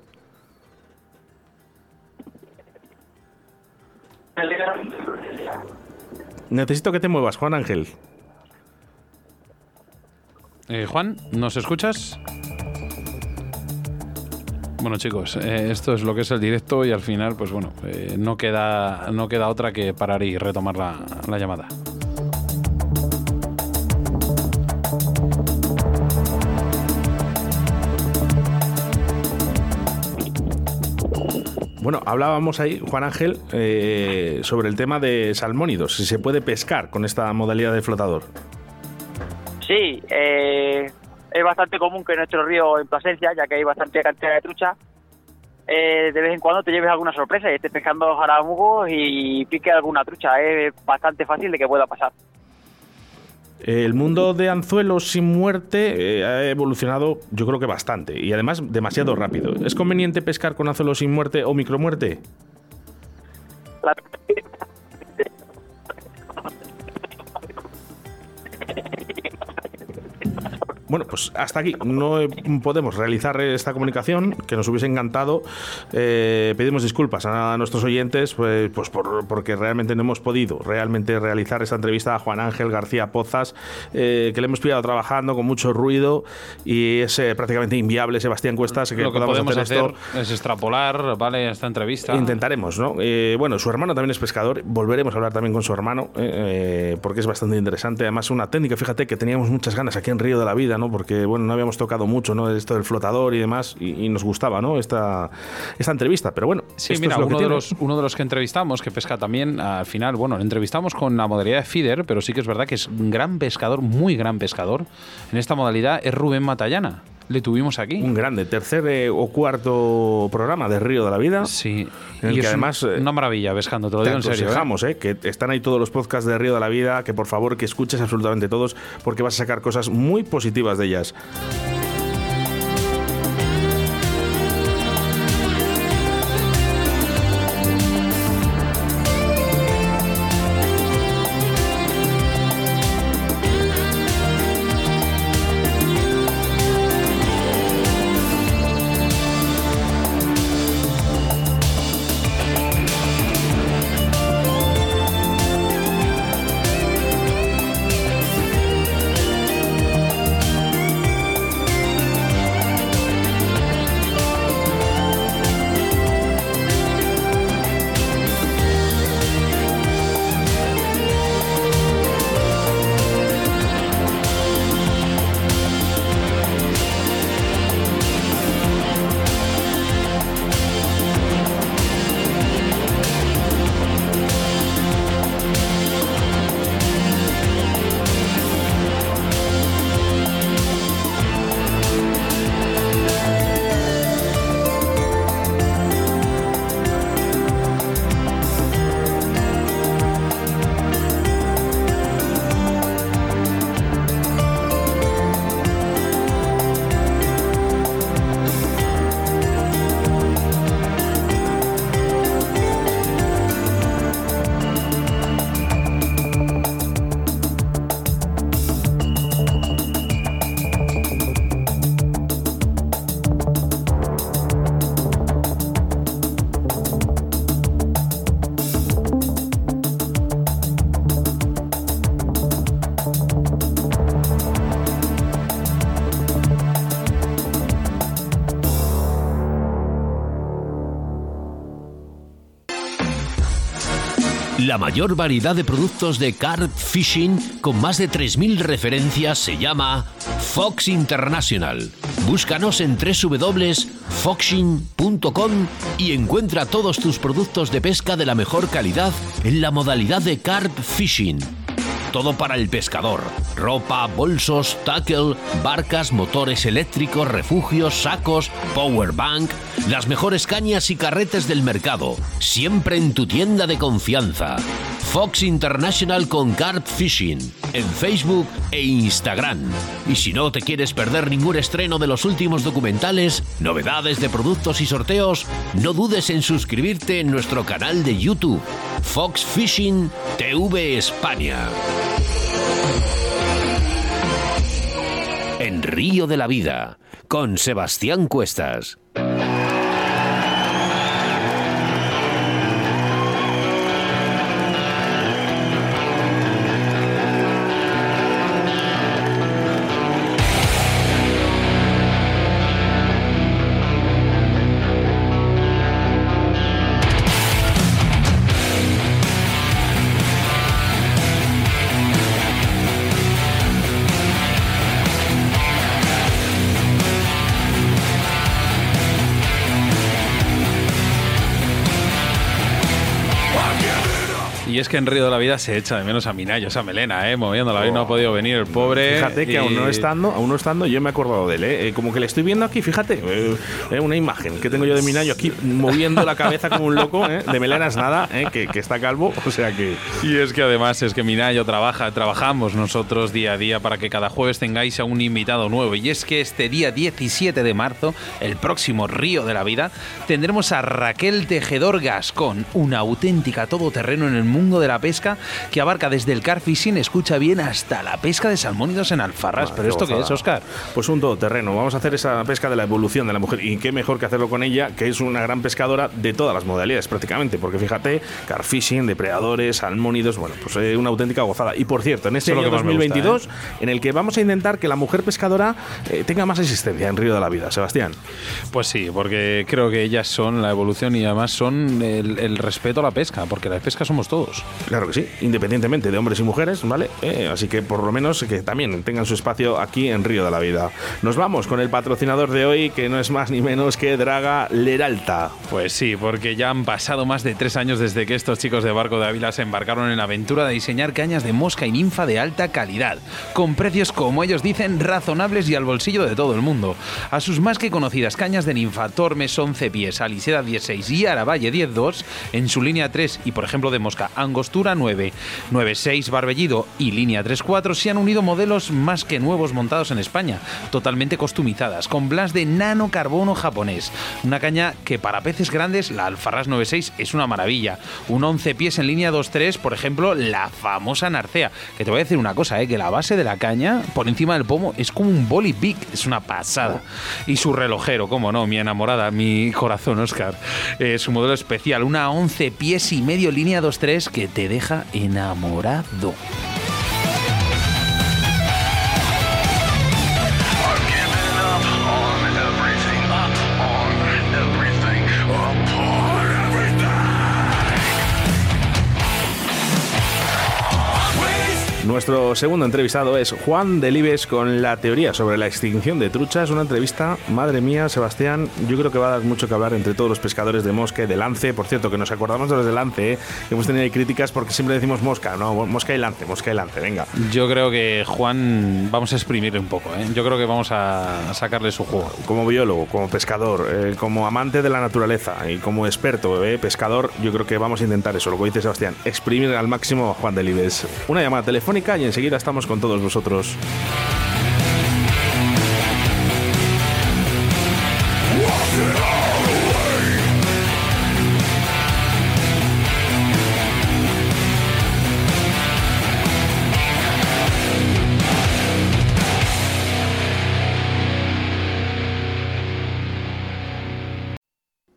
Necesito que te muevas, Juan Ángel. Eh, Juan, ¿nos escuchas? Bueno chicos, eh, esto es lo que es el directo y al final, pues bueno, eh, no, queda, no queda otra que parar y retomar la, la llamada. Bueno, hablábamos ahí, Juan Ángel, eh, sobre el tema de salmónidos, si se puede pescar con esta modalidad de flotador. Sí, eh, es bastante común que en nuestro río en Plasencia, ya que hay bastante cantidad de trucha, eh, de vez en cuando te lleves alguna sorpresa y estés pescando jaramugos y pique alguna trucha. Es bastante fácil de que pueda pasar. El mundo de anzuelos sin muerte eh, ha evolucionado, yo creo que bastante, y además demasiado rápido. ¿Es conveniente pescar con anzuelos sin muerte o micromuerte? La- Bueno, pues hasta aquí. No eh, podemos realizar esta comunicación, que nos hubiese encantado. Eh, pedimos disculpas a nuestros oyentes, pues, pues por- porque realmente no hemos podido realmente realizar esta entrevista a Juan Ángel García Pozas, eh, que le hemos pillado trabajando con mucho ruido y es eh, prácticamente inviable, Sebastián Cuestas, que lo que podamos podemos hacer hacer esto. es extrapolar, ¿vale? Esta entrevista. Intentaremos, ¿no? Bueno, su hermano también es pescador. Volveremos a hablar también con su hermano, porque es bastante interesante. Además, una técnica, fíjate, que teníamos muchas ganas aquí en Río de la Vida, ¿no? Porque, bueno, no habíamos tocado mucho, ¿no? Esto del flotador y demás, y, y nos gustaba, ¿no? Esta, esta entrevista. Pero bueno, Sí, esto mira, es lo que uno de, los, uno de los que entrevistamos, que pesca también, al final, bueno, entrevistamos con la modalidad de feeder, pero sí que es verdad que es un gran pescador, muy gran pescador. En esta modalidad es Rubén Matallana. Le tuvimos aquí. Un grande, tercer eh, o cuarto programa de Río de la Vida. Sí, En el y que es un- además, eh, una maravilla pescando, te lo Te digo en serio. ¿eh? aconsejamos, ¿eh? que están ahí todos los podcasts de Río de la Vida, que por favor que escuches absolutamente todos, porque vas a sacar cosas muy positivas de ellas. La mayor variedad de productos de carp fishing con más de 3.000 referencias se llama Fox International. Búscanos en www.foxing.com y encuentra todos tus productos de pesca de la mejor calidad en la modalidad de carp fishing. Todo para el pescador. Ropa, bolsos, tackle, barcas, motores eléctricos, refugios, sacos, power bank, las mejores cañas y carretes del mercado. Siempre en tu tienda de confianza. Fox International con Carp Fishing en Facebook e Instagram. Y si no te quieres perder ningún estreno de los últimos documentales, novedades de productos y sorteos, no dudes en suscribirte en nuestro canal de YouTube, Fox Fishing TV España. En Río de la Vida, con Sebastián Cuestas. Que en Río de la Vida se echa de menos a Minayo, esa melena, ¿eh? Moviéndola. Hoy no ha podido venir el pobre. Fíjate que y- aún no estando, aún no estando, yo me he acordado de él, ¿eh? Eh, Como que le estoy viendo aquí, fíjate, eh, eh, una imagen que tengo yo de Minayo aquí moviendo la cabeza como un loco, ¿eh? De melenas nada, ¿eh? Que, que está calvo, o sea que. Y es que además es que Minayo trabaja, trabajamos nosotros día a día para que cada jueves tengáis a un invitado nuevo. Y es que este día 17 de marzo, el próximo Río de la Vida, tendremos a Raquel Tejedor Gascón, una auténtica todoterreno en el mundo de la pesca que abarca desde el car fishing, escucha bien, hasta la pesca de salmónidos en alfarras. Ah, Pero esto qué es, gozada. Oscar? Pues un todoterreno. Vamos a hacer esa pesca de la evolución de la mujer. Y qué mejor que hacerlo con ella, que es una gran pescadora de todas las modalidades prácticamente. Porque fíjate, carfishing, depredadores, salmónidos, bueno, pues eh, una auténtica gozada. Y por cierto, en este es año lo que más me gusta, 2022, en el que vamos a intentar que la mujer pescadora eh, tenga más existencia en Río de la Vida, Sebastián. Pues sí, porque creo que ellas son la evolución y además son el, el respeto a la pesca, porque la pesca somos todos. Claro que sí, independientemente de hombres y mujeres, ¿vale? Eh, así que por lo menos que también tengan su espacio aquí en Río de la Vida. Nos vamos con el patrocinador de hoy, que no es más ni menos que Draga Leralta. Pues sí, porque ya han pasado más de tres años desde que estos chicos de Barco de Ávila se embarcaron en la aventura de diseñar cañas de mosca y ninfa de alta calidad, con precios, como ellos dicen, razonables y al bolsillo de todo el mundo. A sus más que conocidas cañas de ninfa, Tormes 11 pies, Aliseda 16 y Aravalle 10.2, en su línea 3 y, por ejemplo, de mosca, Angostura 9, 9.6 Barbellido y línea 3.4 se han unido modelos más que nuevos montados en España, totalmente customizadas, con blas de nanocarbono japonés. Una caña que para peces grandes, la Alfarras 96 es una maravilla. Un 11 pies en línea 2.3, por ejemplo, la famosa Narcea. Que te voy a decir una cosa, ¿eh? que la base de la caña, por encima del pomo, es como un boli big, es una pasada. Y su relojero, como no, mi enamorada, mi corazón, Oscar. Eh, su modelo especial, una 11 pies y medio línea 2.3 que te deja enamorado. Nuestro segundo entrevistado es Juan Delibes con la teoría sobre la extinción de truchas. Una entrevista, madre mía, Sebastián, yo creo que va a dar mucho que hablar entre todos los pescadores de mosca y de lance. Por cierto, que nos acordamos de los de lance, ¿eh? hemos tenido ahí críticas porque siempre decimos mosca, no, mosca y lance, mosca y lance, venga. Yo creo que Juan vamos a exprimirle un poco, ¿eh? Yo creo que vamos a sacarle su juego. Como biólogo, como pescador, eh, como amante de la naturaleza y como experto eh, pescador, yo creo que vamos a intentar eso, lo que dice Sebastián, exprimir al máximo a Juan Delibes. Una llamada telefónica y enseguida estamos con todos vosotros.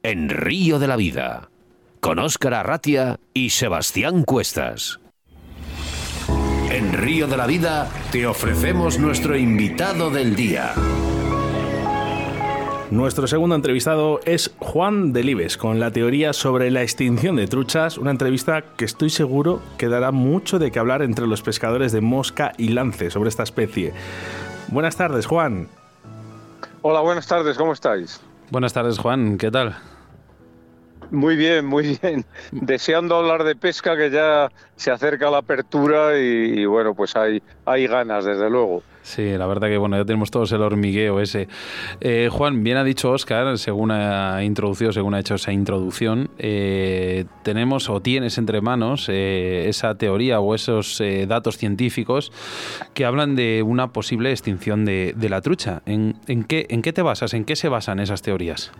En Río de la Vida, con Óscar Arratia y Sebastián Cuestas. En Río de la Vida te ofrecemos nuestro invitado del día. Nuestro segundo entrevistado es Juan Delibes, con la teoría sobre la extinción de truchas, una entrevista que estoy seguro que dará mucho de qué hablar entre los pescadores de mosca y lance sobre esta especie. Buenas tardes, Juan. Hola, buenas tardes, ¿cómo estáis? Buenas tardes, Juan, ¿qué tal? Muy bien, muy bien. [LAUGHS] Deseando hablar de pesca, que ya se acerca la apertura y, y bueno, pues hay, hay ganas, desde luego. Sí, la verdad que bueno, ya tenemos todos el hormigueo ese. Eh, Juan, bien ha dicho Oscar, según ha introducido, según ha hecho esa introducción, eh, tenemos o tienes entre manos eh, esa teoría o esos eh, datos científicos que hablan de una posible extinción de, de la trucha. ¿En, en, qué, ¿En qué te basas? ¿En qué se basan esas teorías?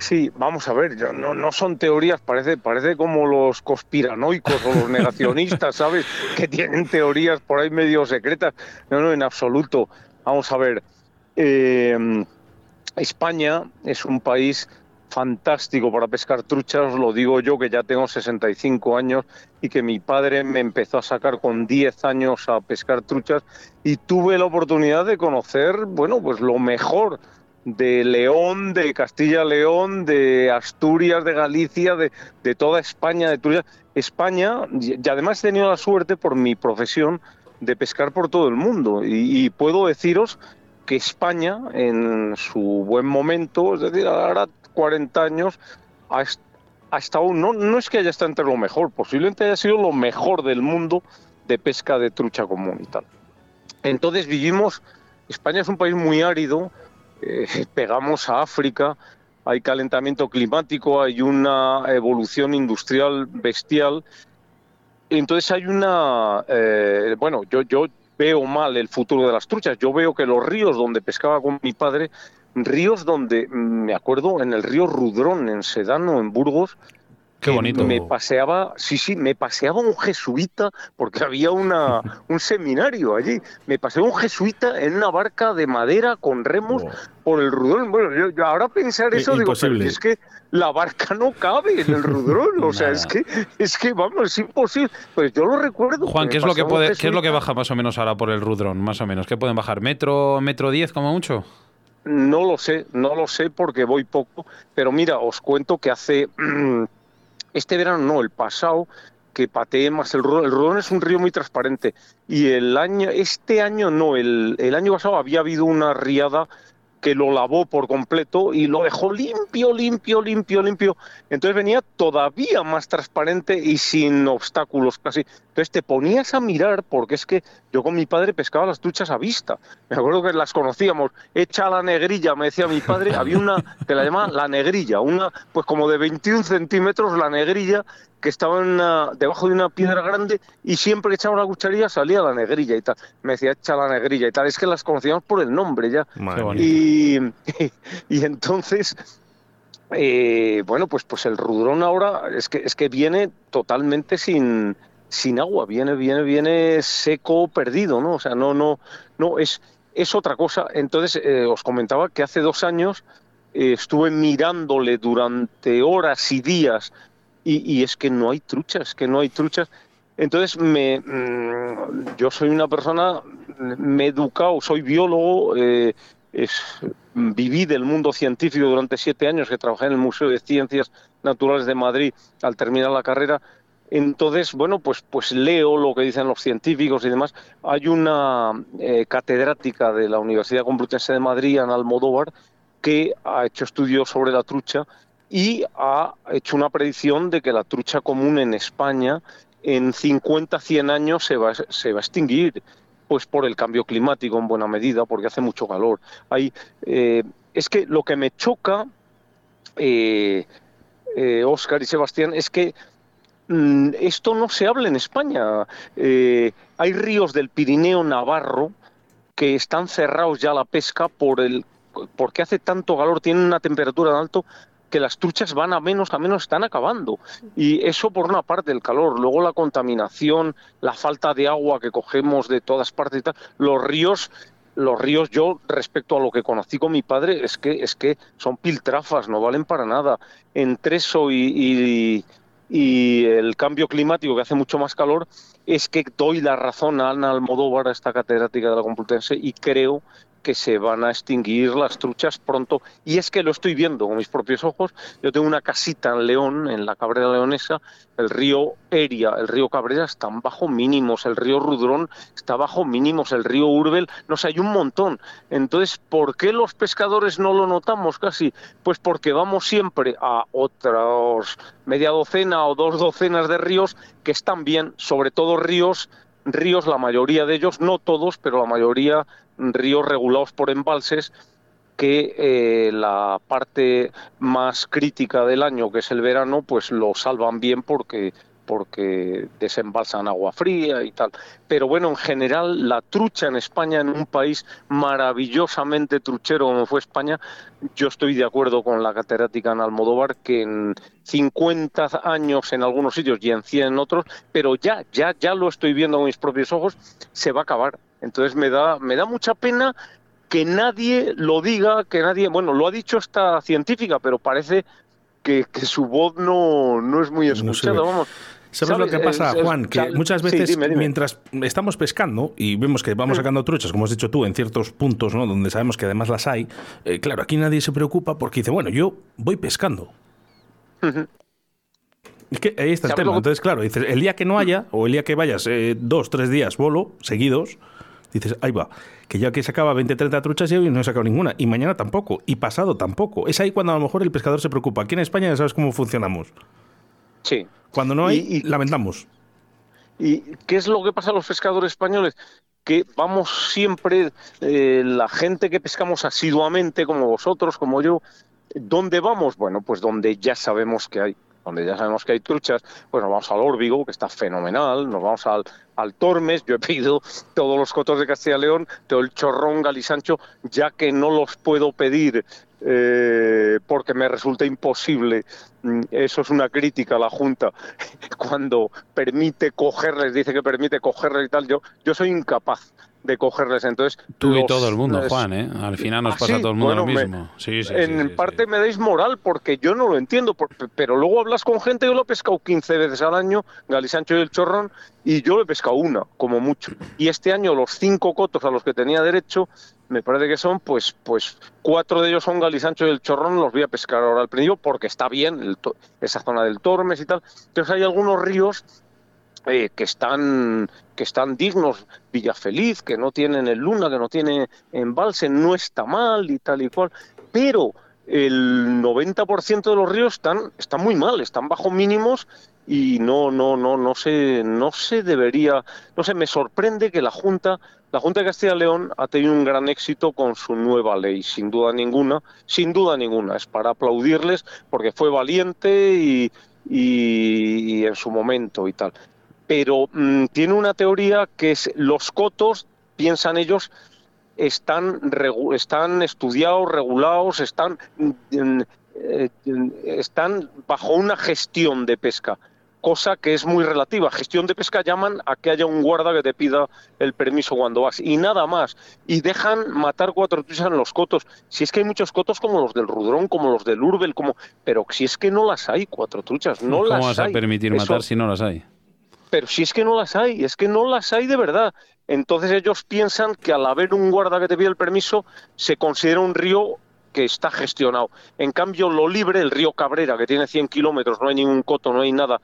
Sí, vamos a ver, yo- no, no son teorías, parece, parece como los conspiranoicos o los [LAUGHS] negacionistas, ¿sabes? Que tienen teorías por ahí medio secretas. No, no, en absoluto. Vamos a ver, eh, España es un país fantástico para pescar truchas, lo digo yo que ya tengo 65 años y que mi padre me empezó a sacar con 10 años a pescar truchas y tuve la oportunidad de conocer, bueno, pues lo mejor de León, de Castilla-León, de Asturias, de Galicia, de, de toda España, de Turia. España, y además he tenido la suerte por mi profesión de pescar por todo el mundo. Y, puedo deciros que España, en su buen momento, es decir, ahora 40 años, ha, ha no, no es que haya estado entre lo mejor, posiblemente haya sido lo mejor del mundo de pesca de trucha común y tal. Entonces vivimos, España es un país muy árido, eh, [LAUGHS] pegamos a África, hay calentamiento climático, hay una evolución industrial bestial. Entonces hay una, eh, bueno, yo, yo veo mal el futuro de las truchas. Yo veo que los ríos donde pescaba con mi padre, ríos donde, mm, me acuerdo, en el río Rudrón, en Sedano, en Burgos, Qué bonito. Me paseaba, sí, sí, me paseaba un jesuita, porque había una, [LAUGHS] un seminario allí. Me paseaba un jesuita en una barca de madera con remos por el Rudrón. Bueno, yo, yo ahora pensar eso, digo, pero imposible. es que la barca no cabe en el Rudrón. O sea, es que, es que, vamos, es imposible. Pues yo lo recuerdo. Juan, ¿qué es lo que puede, qué es lo que baja más o menos ahora por el Rudrón? Más o menos. ¿Qué pueden bajar? ¿Metro, metro 10 como mucho? No lo sé, no lo sé porque voy poco, pero mira, os cuento que hace [CLEARS THROAT] este verano, no, el pasado, que pateé más el Rodón. El Rodón es un río muy transparente y el año, este año no, el año pasado había habido una riada que lo lavó por completo y lo dejó limpio, limpio, limpio, limpio. Entonces venía todavía más transparente y sin obstáculos casi. Entonces te ponías a mirar, porque es que yo con mi padre pescaba las truchas a vista. Me acuerdo que las conocíamos. Echa la negrilla, me decía mi padre. Había una que la llamaban la negrilla, una pues como de 21 centímetros la negrilla que estaba una- debajo de una piedra grande y siempre que echaba una cucharilla salía la negrilla y tal. Me decía, echa la negrilla y tal. Es que las conocíamos por el nombre ya. Mía. Y, [LAUGHS] y entonces, eh, bueno, pues, pues el Rudrón ahora es que, es que viene totalmente sin, sin agua, viene, viene, viene seco, perdido, ¿no? O sea, no, no, no, es, es otra cosa. Entonces, eh, os comentaba que hace dos años eh, estuve mirándole durante horas y días y, y es que no hay truchas, que no hay truchas. Entonces, me, mm, yo soy una persona, me he educado, soy biólogo, eh, es, viví del mundo científico durante siete años, que trabajé en el Museo de Ciencias Naturales de Madrid al terminar la carrera. Entonces, bueno, pues, pues leo lo que dicen los científicos y demás. Hay una eh, catedrática de la Universidad Complutense de Madrid, Ana Almodóvar, que ha hecho estudios sobre la trucha y ha hecho una predicción de que la trucha común en España en 50, 100 años se va, se va a extinguir, pues por el cambio climático en buena medida, porque hace mucho calor. Hay, eh, es que lo que me choca, eh, eh, Oscar y Sebastián, es que mm, esto no se habla en España. Eh, hay ríos del Pirineo Navarro que están cerrados ya a la pesca por el porque hace tanto calor, tienen una temperatura tan alto que las truchas van a menos, a menos están acabando. Y eso por una parte, el calor, luego la contaminación, la falta de agua que cogemos de todas partes y tal. Los ríos, los ríos yo respecto a lo que conocí con mi padre es que es que son piltrafas, no valen para nada. Entre eso y, el cambio climático que hace mucho más calor, es que doy la razón a Ana Almodóvar, a esta catedrática de la Complutense, y creo que se van a extinguir las truchas pronto. Y es que lo estoy viendo con mis propios ojos. Yo tengo una casita en León, en la Cabrera Leonesa. El río Eria, el río Cabrera están bajo mínimos. El río Rudrón está bajo mínimos. El río Urbel, no sé, hay un montón. Entonces, ¿por qué los pescadores no lo notamos casi? Pues porque vamos siempre a otros media docena o dos docenas de ríos que están bien, sobre todo ríos ríos, la mayoría de ellos, no todos, pero la mayoría ríos regulados por embalses que eh, la parte más crítica del año, que es el verano, pues lo salvan bien porque porque desembalsan agua fría y tal. Pero bueno, en general, la trucha en España, en un país maravillosamente truchero como fue España, yo estoy de acuerdo con la catedrática en Almodóvar que en 50 años en algunos sitios y en 100 en otros, pero ya, ya, ya lo estoy viendo con mis propios ojos, se va a acabar. Entonces me da, me da mucha pena que nadie lo diga, que nadie, bueno, lo ha dicho esta científica, pero parece que, que su voz no, no es muy escuchada, vamos. ¿Sabes, lo que pasa, Es- Juan? Que muchas sí, veces, dime, dime. mientras estamos pescando y vemos que vamos sacando truchas, como has dicho tú, en ciertos puntos ¿no? donde sabemos que además las hay, eh, claro, aquí nadie se preocupa porque dice, bueno, yo voy pescando. Es que ahí está el ¿Sabes tema. Entonces, claro, dices, el día que no haya, o el día que vayas eh, dos, tres días bolo, seguidos, dices, ahí va, que ya que sacaba 20, 30 truchas y hoy no he sacado ninguna, y mañana tampoco, y pasado tampoco. Es ahí cuando a lo mejor el pescador se preocupa. Aquí en España ya sabes cómo funcionamos. Sí. Cuando no hay, Y- y- lamentamos. ¿Y qué es lo que pasa a los pescadores españoles? Que vamos siempre, eh, la gente que pescamos asiduamente, como vosotros, como yo, ¿dónde vamos? Bueno, pues donde ya sabemos que hay. Donde ya sabemos que hay truchas, pues nos vamos al Órbigo, que está fenomenal, nos vamos al, al Tormes, yo he pedido todos los cotos de Castilla y León, todo el chorrón, galisancho, ya que no los puedo pedir eh, porque me resulta imposible. Mm, Eso es una crítica a la Junta. [LAUGHS] Cuando permite cogerles, dice que permite cogerles y tal, yo, yo soy incapaz de cogerles. Entonces, Tú y todo el mundo, les- Juan, ¿eh? Al final nos Ah, pasa sí, a todo el mundo bueno, lo me- mismo. Sí, sí, en parte me dais moral porque yo no lo entiendo, pero luego hablas con gente que lo he pescado 15 veces al año, Galisancho y el Chorrón, y yo lo he pescado una, como mucho. Y este año los cinco cotos a los que tenía derecho, me parece que son, pues, pues cuatro de ellos son Galisancho y el Chorrón, los voy a pescar ahora al principio porque está bien el esa zona del Tormes y tal. Entonces hay algunos ríos eh, que están que están dignos, Villafeliz, que no tienen el Luna, que no tiene embalse, no está mal y tal y cual, pero el 90% de los ríos están, muy mal, están bajo mínimos y no, no, no, no se, no se debería, no sé, me sorprende que la Junta, la Junta de Castilla y León ha tenido un gran éxito con su nueva ley, sin duda ninguna, sin duda ninguna, es para aplaudirles porque fue valiente y, y- y en su momento y tal. Pero mm, tiene una teoría que es los cotos, piensan ellos, están, están estudiados, regulados, están, mm, eh, están bajo una gestión de pesca, cosa que es muy relativa. Gestión de pesca llaman a que haya un guarda que te pida el permiso cuando vas y nada más. Y dejan matar cuatro truchas en los cotos. Si es que hay muchos cotos como los del Rudrón, como los del Urbel, como... pero si es que no las hay, cuatro truchas, no ¿Cómo las vas a permitir Eso- matar si no las hay? Pero si es que no las hay, es que no las hay de verdad. Entonces ellos piensan que al haber un guarda que te pide el permiso, se considera un río que está gestionado. En cambio, lo libre, el río Cabrera, que tiene 100 kilómetros, no hay ningún coto, no hay nada,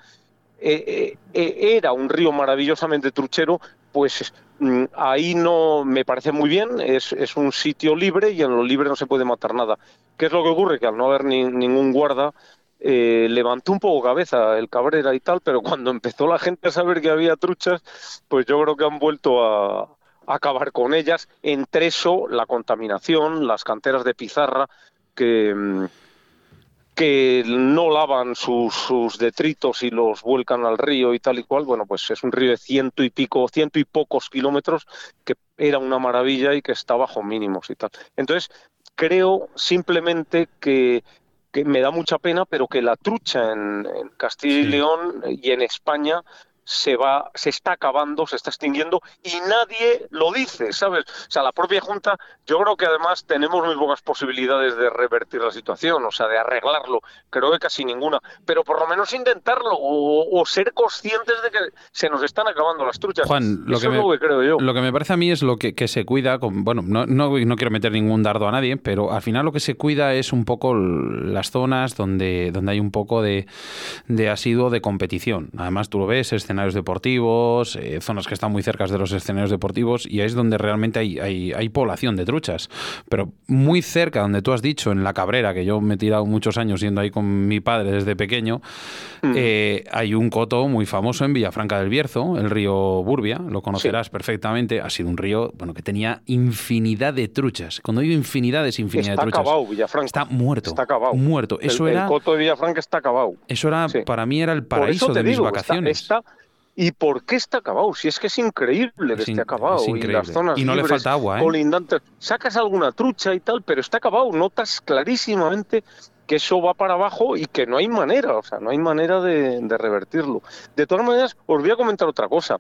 eh, eh, eh, era un río maravillosamente truchero, pues mm, ahí no me parece muy bien, es, es un sitio libre y en lo libre no se puede matar nada. ¿Qué es lo que ocurre? Que al no haber ni- ningún guarda, eh, levantó un poco cabeza el Cabrera y tal, pero cuando empezó la gente a saber que había truchas, pues yo creo que han vuelto a, acabar con ellas. Entre eso, la contaminación, las canteras de pizarra, que, mm, que no lavan sus, sus detritos y los vuelcan al río y tal y cual, bueno, pues es un río de ciento y pico, ciento y pocos kilómetros, que era una maravilla y que está bajo mínimos y tal. Entonces, creo simplemente que, que me da mucha pena, pero que la trucha en, en Castilla y Sí. León y en España se va, se está acabando, se está extinguiendo y nadie lo dice, ¿sabes? O sea, la propia Junta, yo creo que además tenemos muy pocas posibilidades de revertir la situación, o sea, de arreglarlo, creo que casi ninguna, pero por lo menos intentarlo o, o ser conscientes de que se nos están acabando las truchas. Juan, lo, Eso que me, lo que creo yo. lo que me parece a mí es lo que, que se cuida, con, bueno, no, no, no quiero meter ningún dardo a nadie, pero al final lo que se cuida es un poco las zonas donde, donde hay un poco de, de asiduo de competición. Además, tú lo ves, escenarios deportivos, eh, zonas que están muy cerca de los escenarios deportivos y ahí es donde realmente hay, hay, hay población de truchas. Pero muy cerca, donde tú has dicho, en la Cabrera, que yo me he tirado muchos años yendo ahí con mi padre desde pequeño, eh, hay un coto muy famoso en Villafranca del Bierzo, el río Burbia, lo conocerás perfectamente. Ha sido un río bueno, que tenía infinidad de truchas. Cuando digo infinidad, es infinidad Está de truchas. acabado, Villafranca. Está muerto. Está acabado. Muerto. El- Eso el, era, coto de Villafranca está acabado. eso era Sí. para mí era el paraíso de mis digo, está- vacaciones. está- ¿Y por qué está acabado? Si es que es increíble que Es esté acabado. es Y las zonas Y no le falta agua, ¿eh? colindantes. Sacas alguna trucha y tal, pero está acabado. Notas clarísimamente que eso va para abajo y que no hay manera, o sea, no hay manera de, de revertirlo. De todas maneras, os voy a comentar otra cosa.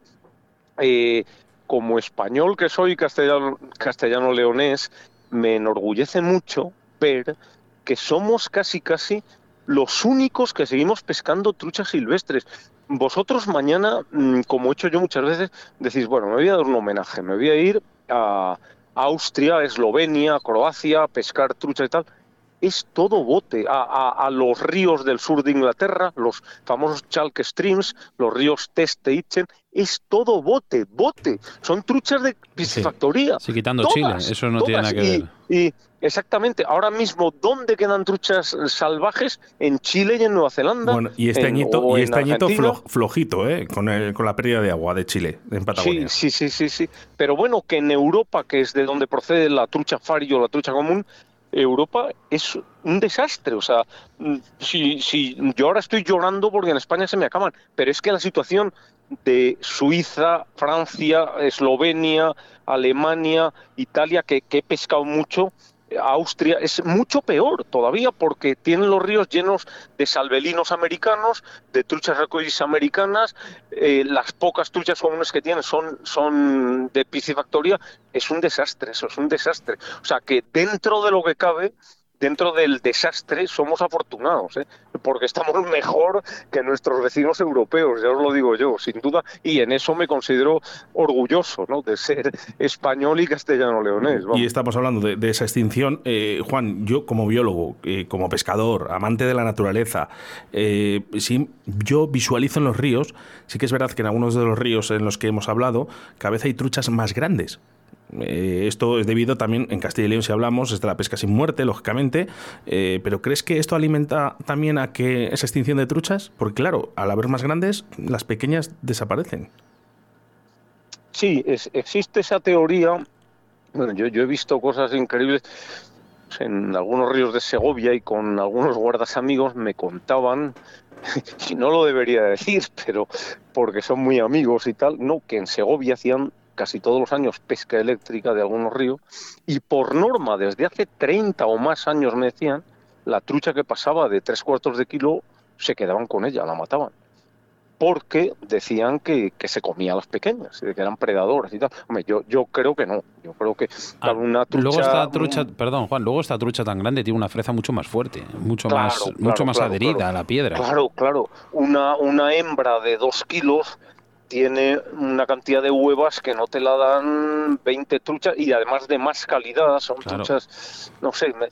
Eh, como español que soy, castellano, castellano leonés, me enorgullece mucho ver que somos casi casi los únicos que seguimos pescando truchas silvestres. Vosotros mañana, mm, como he hecho yo muchas veces, decís, bueno, me voy a dar un homenaje, me voy a ir a Austria, Eslovenia, Croacia, a pescar trucha y tal. Es todo bote, a, a- a los ríos del sur de Inglaterra, los famosos Chalk Streams, los ríos Teste, Itchen, es todo bote, bote. Son truchas de piscifactoría. Sí, quitando Todas, Chile, eso no tiene nada que Y- ver. y exactamente, ahora mismo, ¿dónde quedan truchas salvajes? En Chile y en Nueva Zelanda. Bueno, y este en- añito, y este añito Argentina. flo- flojito, ¿eh? Con, el- con la pérdida de agua de Chile, en Patagonia. Sí, sí, sí, sí, sí. Pero bueno, que en Europa, que es de donde procede la trucha fario, la trucha común, Europa es un desastre. O sea, mm, si, si yo ahora estoy llorando porque en España se me acaban, pero es que la situación de Suiza, Francia, Eslovenia, Alemania, Italia, que, que he pescado mucho, Austria es mucho peor todavía porque tienen los ríos llenos de salvelinos americanos, de truchas arcoíris americanas, eh, las pocas truchas comunes que tienen son, son de piscifactoría, es un desastre, eso es un desastre. O sea que dentro de lo que cabe, dentro del desastre, somos afortunados, ¿eh? porque estamos [LAUGHS] mejor que nuestros vecinos europeos, ya os lo digo yo, sin duda, y en eso me considero orgulloso ¿no? de ser español y castellano-leonés. Y estamos hablando de, de esa extinción. Eh, Juan, yo como biólogo, eh, como pescador, amante de la naturaleza, eh, sí, yo visualizo en los ríos, sí que es verdad que en algunos de los ríos en los que hemos hablado, cada vez hay truchas más grandes. Eh, esto es debido también, en Castilla y León si hablamos, es de la pesca sin muerte, lógicamente, eh, pero ¿crees que esto alimenta también a que esa extinción de truchas? Porque claro, al haber más grandes, las pequeñas desaparecen. Sí, existe esa teoría. Bueno, yo, yo he visto cosas increíbles en algunos ríos de Segovia y con algunos guardas amigos me contaban, [LAUGHS] y no lo debería decir, pero porque son muy amigos y tal, no, que en Segovia hacían casi todos los años pesca eléctrica de algunos ríos y por norma desde hace 30 o más años me decían, la trucha que pasaba de tres cuartos de kilo se quedaban con ella, la mataban porque decían que, que se comía a las pequeñas, que eran predadoras y tal. Hombre, yo, yo creo que no. Yo creo que Ah, una trucha... Luego esta trucha, perdón, Juan, luego esta trucha tan grande tiene una freza mucho más fuerte, mucho Claro, más, claro, mucho más claro, adherida a la piedra. Claro, claro. Una, una hembra de dos kilos tiene una cantidad de huevas que no te la dan 20 truchas y además de más calidad, son Claro. truchas, no sé, me-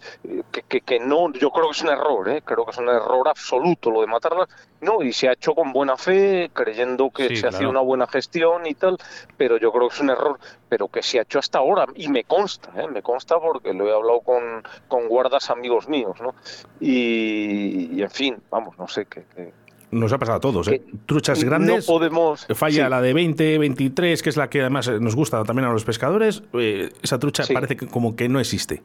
que, que, que no, yo creo que es un error, ¿eh? creo que es un error absoluto lo de matarlas, no, y se ha hecho con buena fe, creyendo que Sí, se hacía claro. una buena gestión y tal, pero yo creo que es un error, pero que se ha hecho hasta ahora, y me consta, ¿eh? me consta porque lo he hablado con, con guardas amigos míos, ¿no? Y, y, en fin, vamos, no sé, que, que Nos ha pasado a todos, ¿eh? Truchas no grandes. podemos... Falla sí. la de 20, 23, que es la que además eh, nos gusta también a los pescadores. eh, esa trucha Sí. parece que como que no existe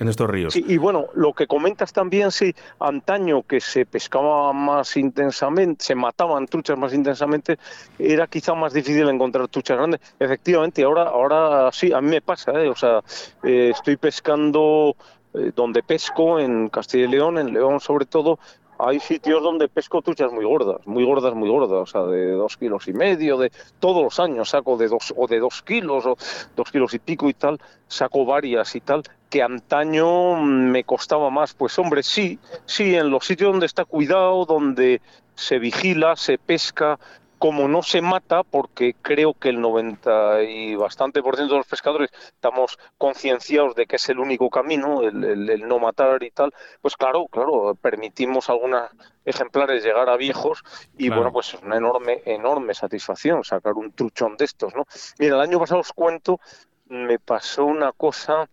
en estos ríos. Sí, y bueno, lo que comentas también, sí, antaño que se pescaba más intensamente, se mataban truchas más intensamente, era quizá más difícil encontrar truchas grandes. Efectivamente, ahora, ahora sí, a mí me pasa, ¿eh? o sea, eh, estoy pescando eh, donde pesco, en Castilla y León, en León sobre todo, hay sitios donde pesco truchas muy gordas, muy gordas, muy gordas, o sea, de dos kilos y medio, de todos los años saco de dos o de dos kilos o dos kilos y pico y tal, saco varias y tal, que antaño me costaba más. Pues hombre, sí, sí, en los sitios donde está cuidado, donde se vigila, se pesca, como no se mata, porque creo que el 90 y bastante por ciento de los pescadores estamos concienciados de que es el único camino, el, el- el no matar y tal, pues claro, claro, permitimos algunos ejemplares llegar a viejos y Claro. bueno, pues es una enorme, enorme satisfacción sacar un truchón de estos, ¿no? Mira, el año pasado os cuento, me pasó una cosa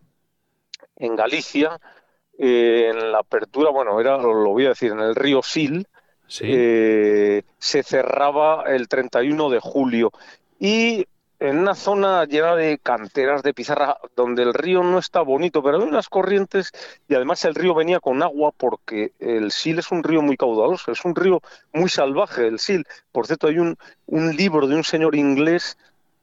en Galicia, eh, en la apertura, bueno, era, lo voy a decir, en el río Sil, Sí. eh, se cerraba el 31 de julio y en una zona llena de canteras de pizarra donde el río no está bonito, pero hay unas corrientes y además el río venía con agua porque el Sil es un río muy caudaloso, es un río muy salvaje el Sil. Por cierto, hay un, un libro de un señor inglés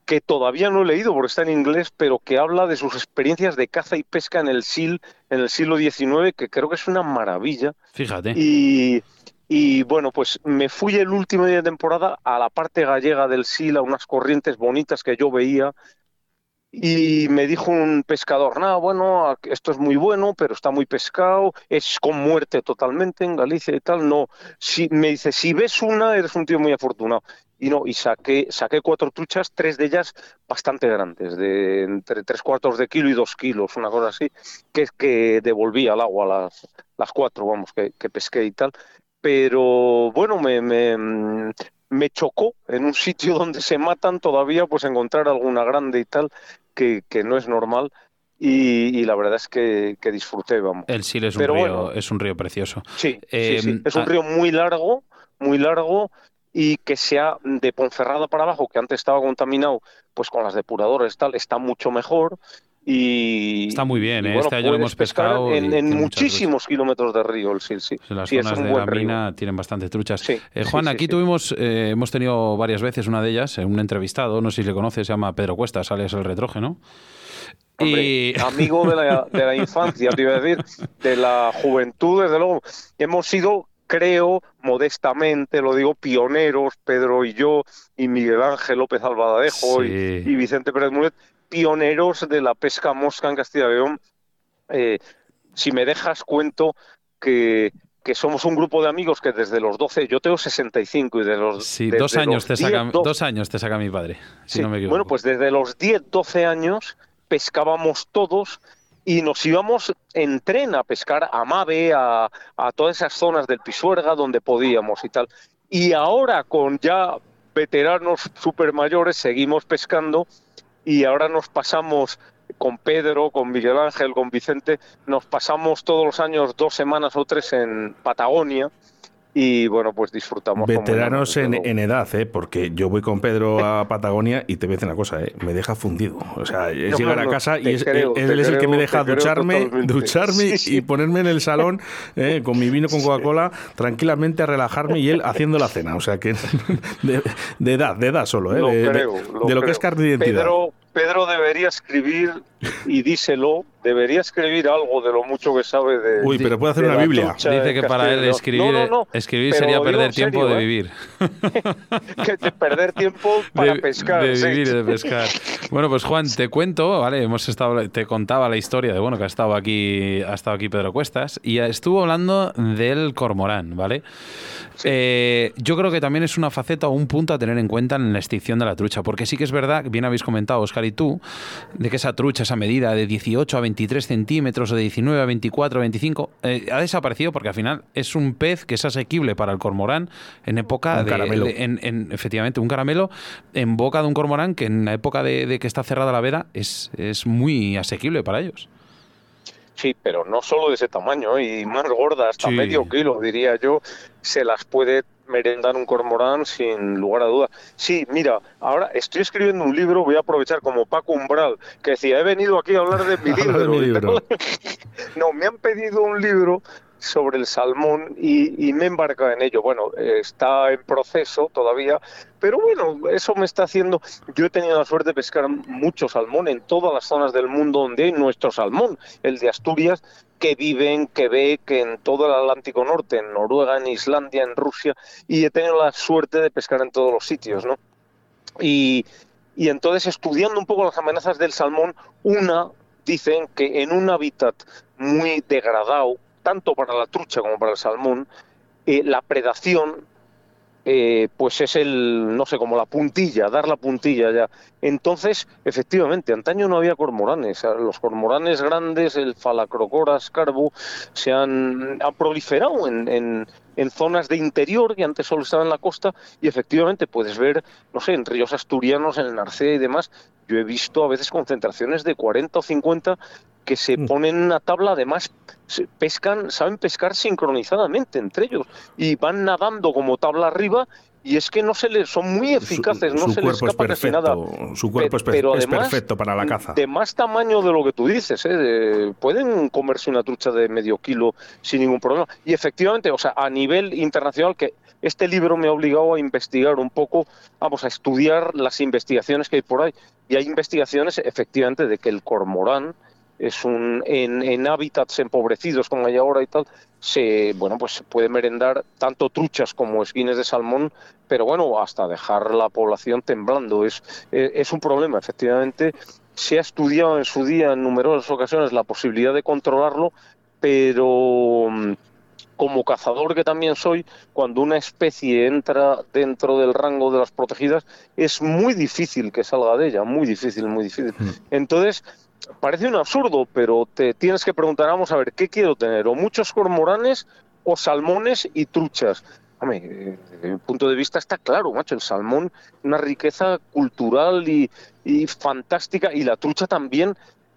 que todavía no he leído porque está en inglés, pero que habla de sus experiencias de caza y pesca en el Sil en el siglo XIX, que creo que es una maravilla. Fíjate. Y, y bueno, pues me fui el último día de temporada a la parte gallega del Sil, a unas corrientes bonitas que yo veía. Y me dijo un pescador, no, bueno, esto es muy bueno, pero está muy pescado, es con muerte totalmente en Galicia y tal. No, si, me dice, si ves una, eres un tío muy afortunado. Y no, y saqué, saqué cuatro truchas, tres de ellas bastante grandes, de entre tres cuartos de kilo y dos kilos, una cosa así, que, que devolví al agua las, las cuatro, vamos, que, que pesqué y tal pero bueno, me, me, mm, me chocó en un [LAUGHS] sitio donde se matan todavía, pues encontrar alguna grande y tal, que, que no es normal. Y, y la verdad es que, que disfruté, vamos. El Sil es un, río, bueno. es un río precioso. Sí, Eh, sí, sí. Es un ah- río muy largo, muy largo, y que sea de Ponferrada para abajo, que antes estaba contaminado pues con las depuradoras y tal, está mucho mejor. Y, Está muy bien, y, ¿eh? bueno, Este año lo hemos pescado y en, muchísimos kilómetros de río el Sil, sí. En las Sí, es zonas un de la buen río. mina tienen bastante truchas. Sí, Eh, Juan, aquí tuvimos, eh, hemos tenido varias veces una de ellas, eh, un entrevistado, no sé si le conoces, se llama Pedro Cuesta, sales el retrógeno. Hombre, Y amigo de la, de la infancia, te iba a decir, de la juventud, desde luego. Hemos sido, creo, modestamente, lo digo, pioneros, Pedro y yo, y Miguel Ángel López Albadadejo y, Sí. y Vicente Pérez Mulet, pioneros de la pesca mosca en Castilla y León. Eh, si me dejas, cuento que, que somos un grupo de amigos que desde los 12, yo tengo 65 y de los... sí, dos años, los te 10, saca, 12, dos años te saca mi padre, si Sí, no me equivoco. Bueno, pues desde los 10, 12 años pescábamos todos y nos íbamos en tren a pescar a Mave, a, a todas esas zonas del Pisuerga donde podíamos y tal. Y ahora con ya veteranos super mayores seguimos pescando y ahora nos pasamos con Pedro, con Miguel Ángel, con Vicente, nos pasamos todos los años dos semanas o tres en Patagonia y bueno, pues disfrutamos. Veteranos en, edad, ¿eh? porque yo voy con Pedro a [LAUGHS] Patagonia y te voy a decir una cosa, ¿eh? me deja fundido. O sea, es No, llegar no, a casa y es, creo, él es el que me deja ducharme, ducharme Sí, [LAUGHS] sí. y ponerme en el salón eh, con mi vino con Coca-Cola tranquilamente a relajarme y él haciendo la cena. O sea, que [LAUGHS] de, de edad, de edad solo, ¿eh? Lo de, de- creo, lo de lo que es carne de identidad. Pedro, Pedro debería escribir, y díselo, debería escribir algo de lo mucho que sabe de. Uy, pero puede hacer una Biblia. Dice que para él escribir, No, no, no, escribir sería perder tiempo serio, de ¿eh? vivir. [LAUGHS] Que de perder tiempo para de, pescar. de sí. vivir y de pescar. Bueno, pues Juan, te cuento, ¿vale? Hemos estado, te contaba la historia de bueno que ha estado aquí, ha estado aquí Pedro Cuestas y estuvo hablando del cormorán, ¿vale? Eh, yo creo que también es una faceta o un punto a tener en cuenta en la extinción de la trucha, porque sí que es verdad, bien habéis comentado, Oscar y tú, de que esa trucha, esa medida de 18 a 23 centímetros o de 19 a 24 a 25, eh, ha desaparecido porque al final es un pez que es asequible para el cormorán en época Un de, caramelo. de- en, en- efectivamente, un caramelo en boca de un cormorán que en la época de, de que está cerrada la veda es, es muy asequible para ellos. Sí, pero no solo de ese tamaño, y más gorda, hasta Sí. medio kilo, diría yo, se las puede merendar un cormorán sin lugar a dudas. Sí, mira, ahora estoy escribiendo un libro, voy a aprovechar como Paco Umbral, que decía, he venido aquí a hablar de mi [LAUGHS] Hablar de libro. mi libro. [LAUGHS] no, me han pedido un libro sobre el salmón y, me embarca en ello. Bueno, está en proceso todavía, pero bueno, eso me está haciendo. Yo he tenido la suerte de pescar mucho salmón en todas las zonas del mundo donde hay nuestro salmón, el de Asturias, que vive en Quebec, en todo el Atlántico Norte, en Noruega, en Islandia, en Rusia, y he tenido la suerte de pescar en todos los sitios, ¿no? Y, y entonces, estudiando un poco las amenazas del salmón, una dicen que en un hábitat muy degradado, tanto para la trucha como para el salmón, eh, la predación eh, pues es el, no sé, como la puntilla, dar la puntilla ya. Entonces, efectivamente, antaño no había cormoranes. Los cormoranes grandes, el Falacrocoras carbo, se han, proliferado en, en, en zonas de interior que antes solo estaban en la costa y efectivamente puedes ver, no sé, en ríos asturianos, en el Narcea y demás, yo he visto a veces concentraciones de 40 o 50 que se ponen en una tabla, además pescan, saben pescar sincronizadamente entre ellos y van nadando como tabla arriba y es que no se les son muy eficaces, no su se les es escapa casi nada. su cuerpo es, per- Pero es además, perfecto para la caza. De más tamaño de lo que tú dices, ¿eh? De- pueden comerse una trucha de medio kilo sin ningún problema. Y efectivamente, o sea, a nivel internacional, que este libro me ha obligado a investigar un poco, vamos, a estudiar las investigaciones que hay por ahí. Y hay investigaciones, efectivamente, de que el cormorán es un en, en hábitats empobrecidos como hay ahora y tal, se bueno pues se puede merendar tanto truchas como esquines de salmón, pero bueno, hasta dejar la población temblando. Es, eh, es un problema, efectivamente. Se ha estudiado en su día en numerosas ocasiones la posibilidad de controlarlo, pero mm, como cazador que también soy, cuando una especie entra dentro del rango de las protegidas, es muy difícil que salga de ella, muy difícil, muy difícil. Entonces, parece un absurdo, pero te tienes que preguntar, vamos a ver, ¿qué quiero tener? ¿O muchos cormoranes o salmones y truchas? Hombre, desde mi punto de vista está claro, macho, el salmón, una riqueza cultural y, y fantástica, y la trucha también.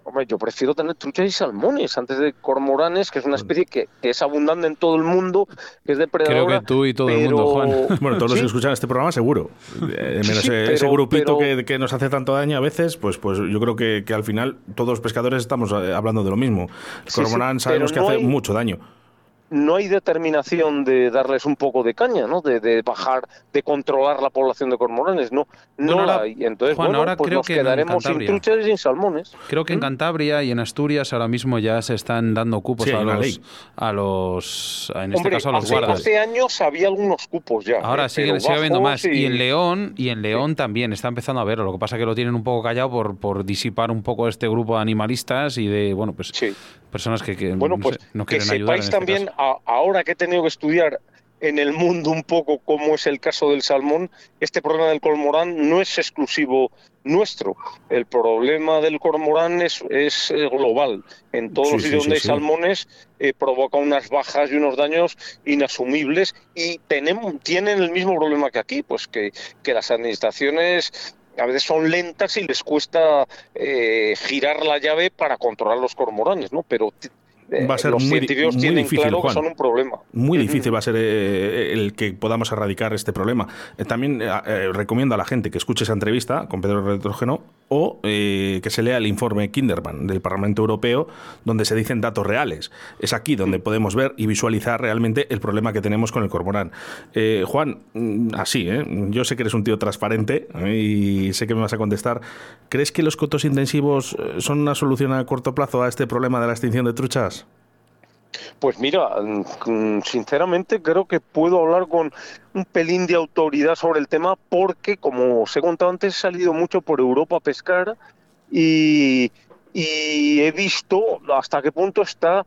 Hombre, yo prefiero tener truchas y salmones antes de cormoranes, que es una especie que, que es abundante en todo el mundo, que es depredadora. Creo que tú y todo el mundo, Juan. [LAUGHS] Bueno, todos los que escuchan este programa seguro. Eh, menos sí, ese pero- grupito pero- que, que nos hace tanto daño a veces, pues, pues yo creo que, que al final todos los pescadores estamos eh, hablando de lo mismo. El cormorán sí, sabemos que no hace hay- mucho daño. No hay determinación de darles un poco de caña, ¿no? De, de bajar, de controlar la población de cormoranes, no, no Bueno, la hay. Entonces, Juan, bueno, ahora pues creo nos que en quedaremos sin truchas y sin salmones. Creo que en Cantabria y en Asturias ahora mismo ya se están dando cupos Sí, a, los, a los, en este Hombre, caso a los hace, guardas. hace años había algunos cupos ya. Ahora ¿eh? sigue, sigue habiendo más. Y en León, y en León también está empezando a verlo. Lo que pasa es que lo tienen un poco callado por, por disipar un poco este grupo de animalistas y de, bueno, pues Sí. personas que, que Bueno, no, pues sé, no que quieren ayudar. en este también, caso. A- ahora que he tenido que estudiar en el mundo un poco cómo es el caso del salmón, este problema del cormorán no es exclusivo nuestro. El problema del cormorán es, es eh, global. En todos Sí, los sitios sí, donde hay salmones eh, provoca unas bajas y unos daños inasumibles y tenemos, tienen el mismo problema que aquí, pues que, que las administraciones a veces son lentas y les cuesta eh, girar la llave para controlar los cormoranes, ¿no? Pero Va a ser los muy di- científicos muy tienen difícil, claro Juan. que son un problema. Muy difícil va a ser eh, el que podamos erradicar este problema. Eh, también eh, eh, recomiendo a la gente que escuche esa entrevista con Pedro Retrógeno o eh, que se lea el informe Kinderman del Parlamento Europeo, donde se dicen datos reales. Es aquí donde podemos ver y visualizar realmente el problema que tenemos con el cormorán. Eh, Juan, mm, así, ¿eh? yo sé que eres un tío transparente ¿eh? y sé que me vas a contestar. ¿Crees que los cotos intensivos eh, son una solución a corto plazo a este problema de la extinción de truchas? Pues mira, mm, sinceramente creo que puedo hablar con un pelín de autoridad sobre el tema porque, como os he contado antes, he salido mucho por Europa a pescar y, he visto hasta qué punto está,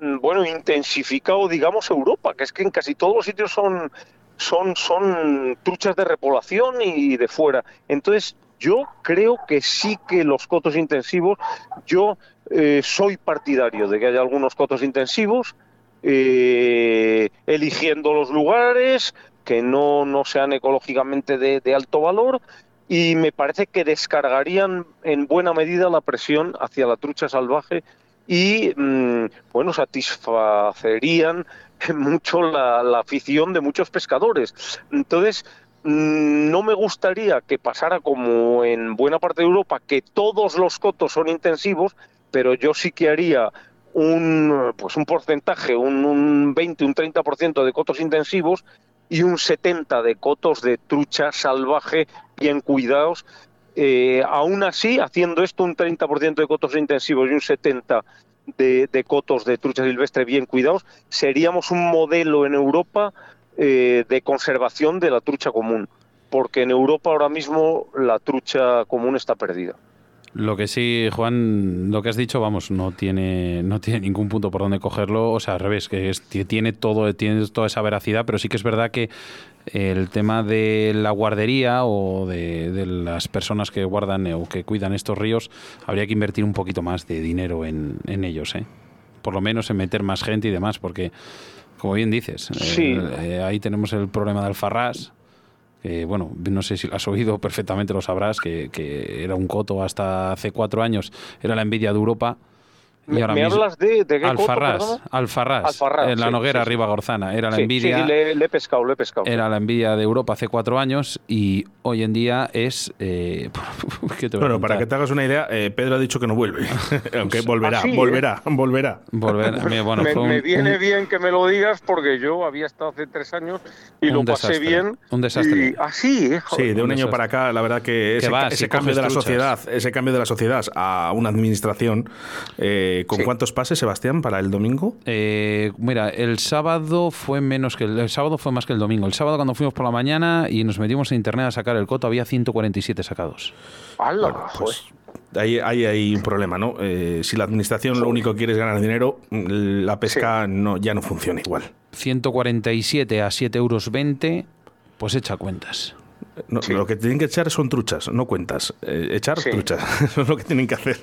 mm, bueno, intensificado, digamos, Europa, que es que en casi todos los sitios son, son, son truchas de repoblación y de fuera. Entonces, yo creo que sí que los cotos intensivos, yo eh, soy partidario de que haya algunos cotos intensivos, eh, eligiendo los lugares que no, no sean ecológicamente de, alto valor y me parece que descargarían en buena medida la presión hacia la trucha salvaje y, mm, bueno, satisfacerían [LAUGHS] mucho la, la afición de muchos pescadores. Entonces, mm, no me gustaría que pasara como en buena parte de Europa, que todos los cotos son intensivos, pero yo sí que haría un, pues un porcentaje, un, un 20, un 30% de cotos intensivos y un 70% de cotos de trucha salvaje bien cuidados. Eh, aún así, haciendo esto un 30% de cotos intensivos y un 70% de, cotos de trucha silvestre bien cuidados, seríamos un modelo en Europa eh, de conservación de la trucha común, porque en Europa ahora mismo la trucha común está perdida. Lo que sí, Juan, lo que has dicho, vamos, no tiene, no tiene ningún punto por donde cogerlo. O sea, al revés, que es- tiene todo, tiene toda esa veracidad, pero sí que es verdad que el tema de la guardería o de, de las personas que guardan o que cuidan estos ríos, habría que invertir un poquito más de dinero en, en ellos, ¿eh? Por lo menos en meter más gente y demás, porque, como bien dices, eh, eh, ahí tenemos el problema de Alfarrás, que bueno, no sé si has oído perfectamente, lo sabrás, que era un coto hasta hace cuatro años, era la envidia de Europa. Y ¿Me, ahora me mismo, hablas de, de qué coto, Alfarrás, perdona? Alfarrás, Alfarrás, en la sí, Noguera, sí, Gorzana, era la Sí, envidia. sí, le, le he pescado, le he pescado. Era la envidia de Europa hace cuatro años y hoy en día es. eh, [LAUGHS] ¿qué te voy a Bueno, para que te hagas una idea, eh, Pedro ha dicho que no vuelve. [LAUGHS] [LAUGHS] Aunque volverá, ¿Ah, sí, eh? volverá, volverá. Volver, mira, bueno, me, un- me viene un- bien que me lo digas porque yo había estado hace tres años y lo pasé desastre, bien. un desastre. Y así, ¿eh? Sí, de un un año desastre. para acá, la verdad que ese, vas, ese si cambio de la truchas. sociedad, ese cambio de la sociedad a una administración, eh, ¿con Sí. cuántos pases, Sebastián, para el domingo? Eh, mira, el sábado fue menos que el, el sábado fue más que el domingo. El sábado cuando fuimos por la mañana y nos metimos en internet a sacar el coto había 147 sacados. ¡Hala! Bueno, pues ahí, ahí hay un problema, ¿no? Eh, si la administración lo único que quiere es ganar dinero, la pesca no, ya no funciona igual. 147 a 7,20 euros, pues echa cuentas. No, Sí. Lo que tienen que echar son truchas, no cuentas. Eh, echar Sí. truchas, [LAUGHS] eso es lo que tienen que hacer.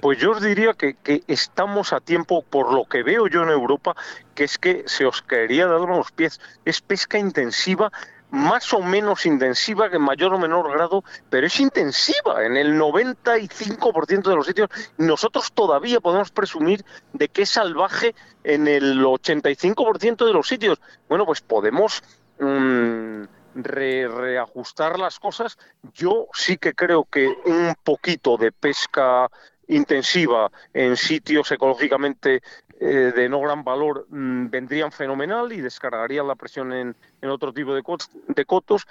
Pues yo os diría que, que estamos a tiempo, por lo que veo yo en Europa, que es que se os caería de los pies. Es pesca intensiva, más o menos intensiva, en mayor o menor grado, pero es intensiva. En el 95% de los sitios, nosotros todavía podemos presumir de que es salvaje en el 85% de los sitios. Bueno, pues podemos mm, re- reajustar las cosas. Yo sí que creo que un poquito de pesca intensiva en sitios ecológicamente eh, de no gran valor mm, vendrían fenomenal y descargarían la presión en, en otro tipo de, cot- de cotos.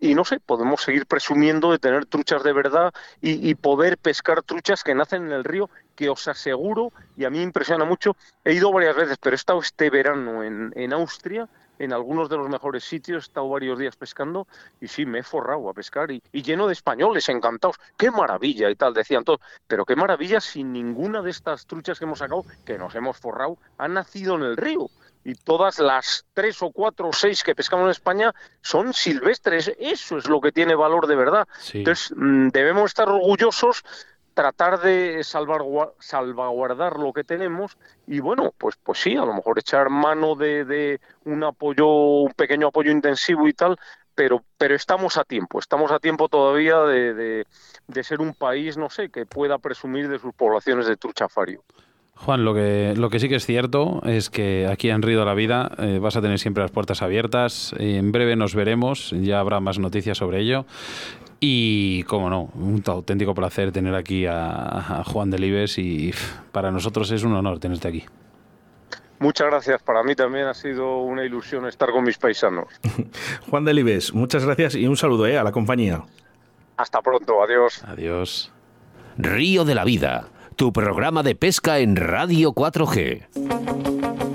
Y no sé, podemos seguir presumiendo de tener truchas de verdad y, y poder pescar truchas que nacen en el río, que os aseguro, y a mí impresiona mucho, he ido varias veces, pero he estado este verano en, en Austria, en algunos de los mejores sitios, he estado varios días pescando y sí, me he forrado a pescar y, y lleno de españoles encantados. ¡Qué maravilla! y tal, decían todos. Pero qué maravilla si ninguna de estas truchas que hemos sacado, que nos hemos forrado, ha nacido en el río. Y todas las tres o cuatro o seis que pescamos en España son silvestres. Eso es lo que tiene valor de verdad. Sí. Entonces, mm, debemos estar orgullosos, tratar de salvaguar- salvaguardar lo que tenemos y bueno, pues, pues sí, a lo mejor echar mano de, de un apoyo, un pequeño apoyo intensivo y tal, pero, pero estamos a tiempo, estamos a tiempo todavía de, de- de ser un país, no sé, que pueda presumir de sus poblaciones de truchafario. Juan, lo que, lo que sí que es cierto es que aquí en Río de la Vida eh, vas a tener siempre las puertas abiertas. En breve nos veremos, ya habrá más noticias sobre ello. Y, como no, un auténtico placer tener aquí a, a Juan Delibes y para nosotros es un honor tenerte aquí. Muchas gracias, para mí también ha sido una ilusión estar con mis paisanos. [LAUGHS] Juan Delibes, muchas gracias y un saludo eh, a la compañía. Hasta pronto, adiós. Adiós. Río de la Vida, tu programa de pesca en Radio 4G.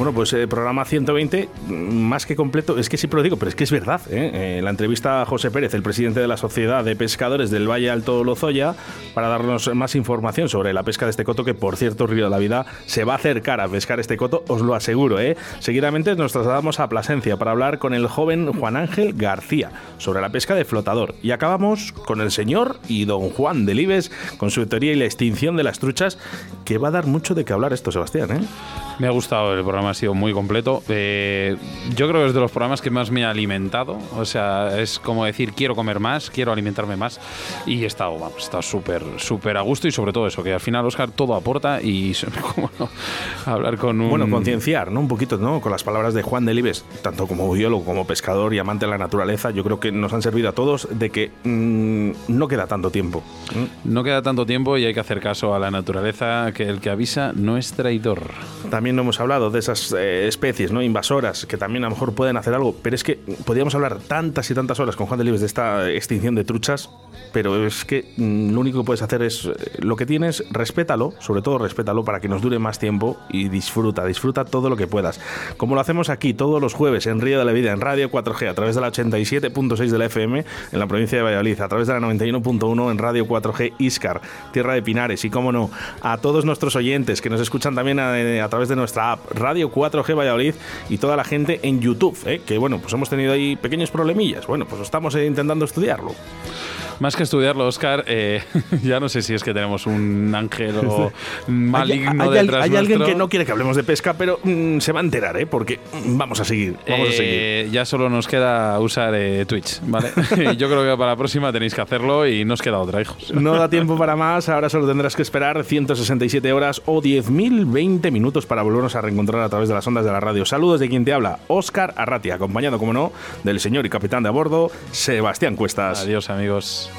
Bueno, pues eh, programa 120, mm, más que completo, es que siempre lo digo, pero es que es verdad. ¿eh? Eh, la entrevista a José Pérez, el presidente de la Sociedad de Pescadores del Valle Alto Lozoya, para darnos más información sobre la pesca de este coto, que por cierto, Río de la Vida se va a acercar a pescar este coto, os lo aseguro. ¿eh? Seguidamente nos trasladamos a Plasencia para hablar con el joven Juan Ángel García sobre la pesca de flotador. Y acabamos con el señor y don Juan Delibes con su teoría y la extinción de las truchas, que va a dar mucho de qué hablar esto, Sebastián. ¿eh? Me ha gustado el programa, ha sido muy completo. Eh, yo creo que es de los programas que más me ha alimentado. O sea, es como decir, quiero comer más, quiero alimentarme más. Y he estado, vamos, he estado súper, súper a gusto y sobre todo eso, que al final Oscar todo aporta y [LAUGHS] como no, hablar con un... Bueno, concienciar, ¿no? Un poquito, ¿no? Con las palabras de Juan Delibes, tanto como biólogo, como pescador y amante de la naturaleza, yo creo que nos han servido a todos de que mm, no queda tanto tiempo. No queda tanto tiempo y hay que hacer caso a la naturaleza, que el que avisa no es traidor. También no hemos hablado de esas eh, especies no invasoras que también a lo mejor pueden hacer algo, pero es que podríamos hablar tantas y tantas horas con Juan Delibes de esta extinción de truchas, pero es que mm, lo único que puedes hacer es eh, lo que tienes, respétalo, sobre todo respétalo para que nos dure más tiempo y disfruta, disfruta todo lo que puedas. Como lo hacemos aquí todos los jueves en Río de la Vida, en Radio 4G, a través de la 87.6 de la FM en la provincia de Valladolid, a través de la 91.1 en Radio 4G Iscar, Tierra de Pinares y, cómo no, a todos nuestros oyentes que nos escuchan también a, a través de nuestra app Radio 4G Valladolid y toda la gente en YouTube, ¿eh? que bueno, pues hemos tenido ahí pequeños problemillas. Bueno, pues estamos eh, intentando estudiarlo. Más que estudiarlo, Oscar, eh, [LAUGHS] ya no sé si es que tenemos un ángel o maligno hay, hay, detrás hay alguien nuestro. que no quiere que hablemos de pesca, pero mm, se va a enterar, ¿eh? Porque mm, vamos a seguir, vamos a seguir. Eh, ya solo nos queda usar eh, Twitch, ¿vale? [LAUGHS] [LAUGHS] Yo creo que para la próxima tenéis que hacerlo y no os queda otra, hijos. No da tiempo para más, ahora solo tendrás que esperar 167 horas o 10.020 minutos para volvernos a reencontrar a través de las ondas de la radio. Saludos de quien te habla, Óscar Arratia, acompañado, como no, del señor y capitán de a bordo, Sebastián Cuestas. Adiós, amigos.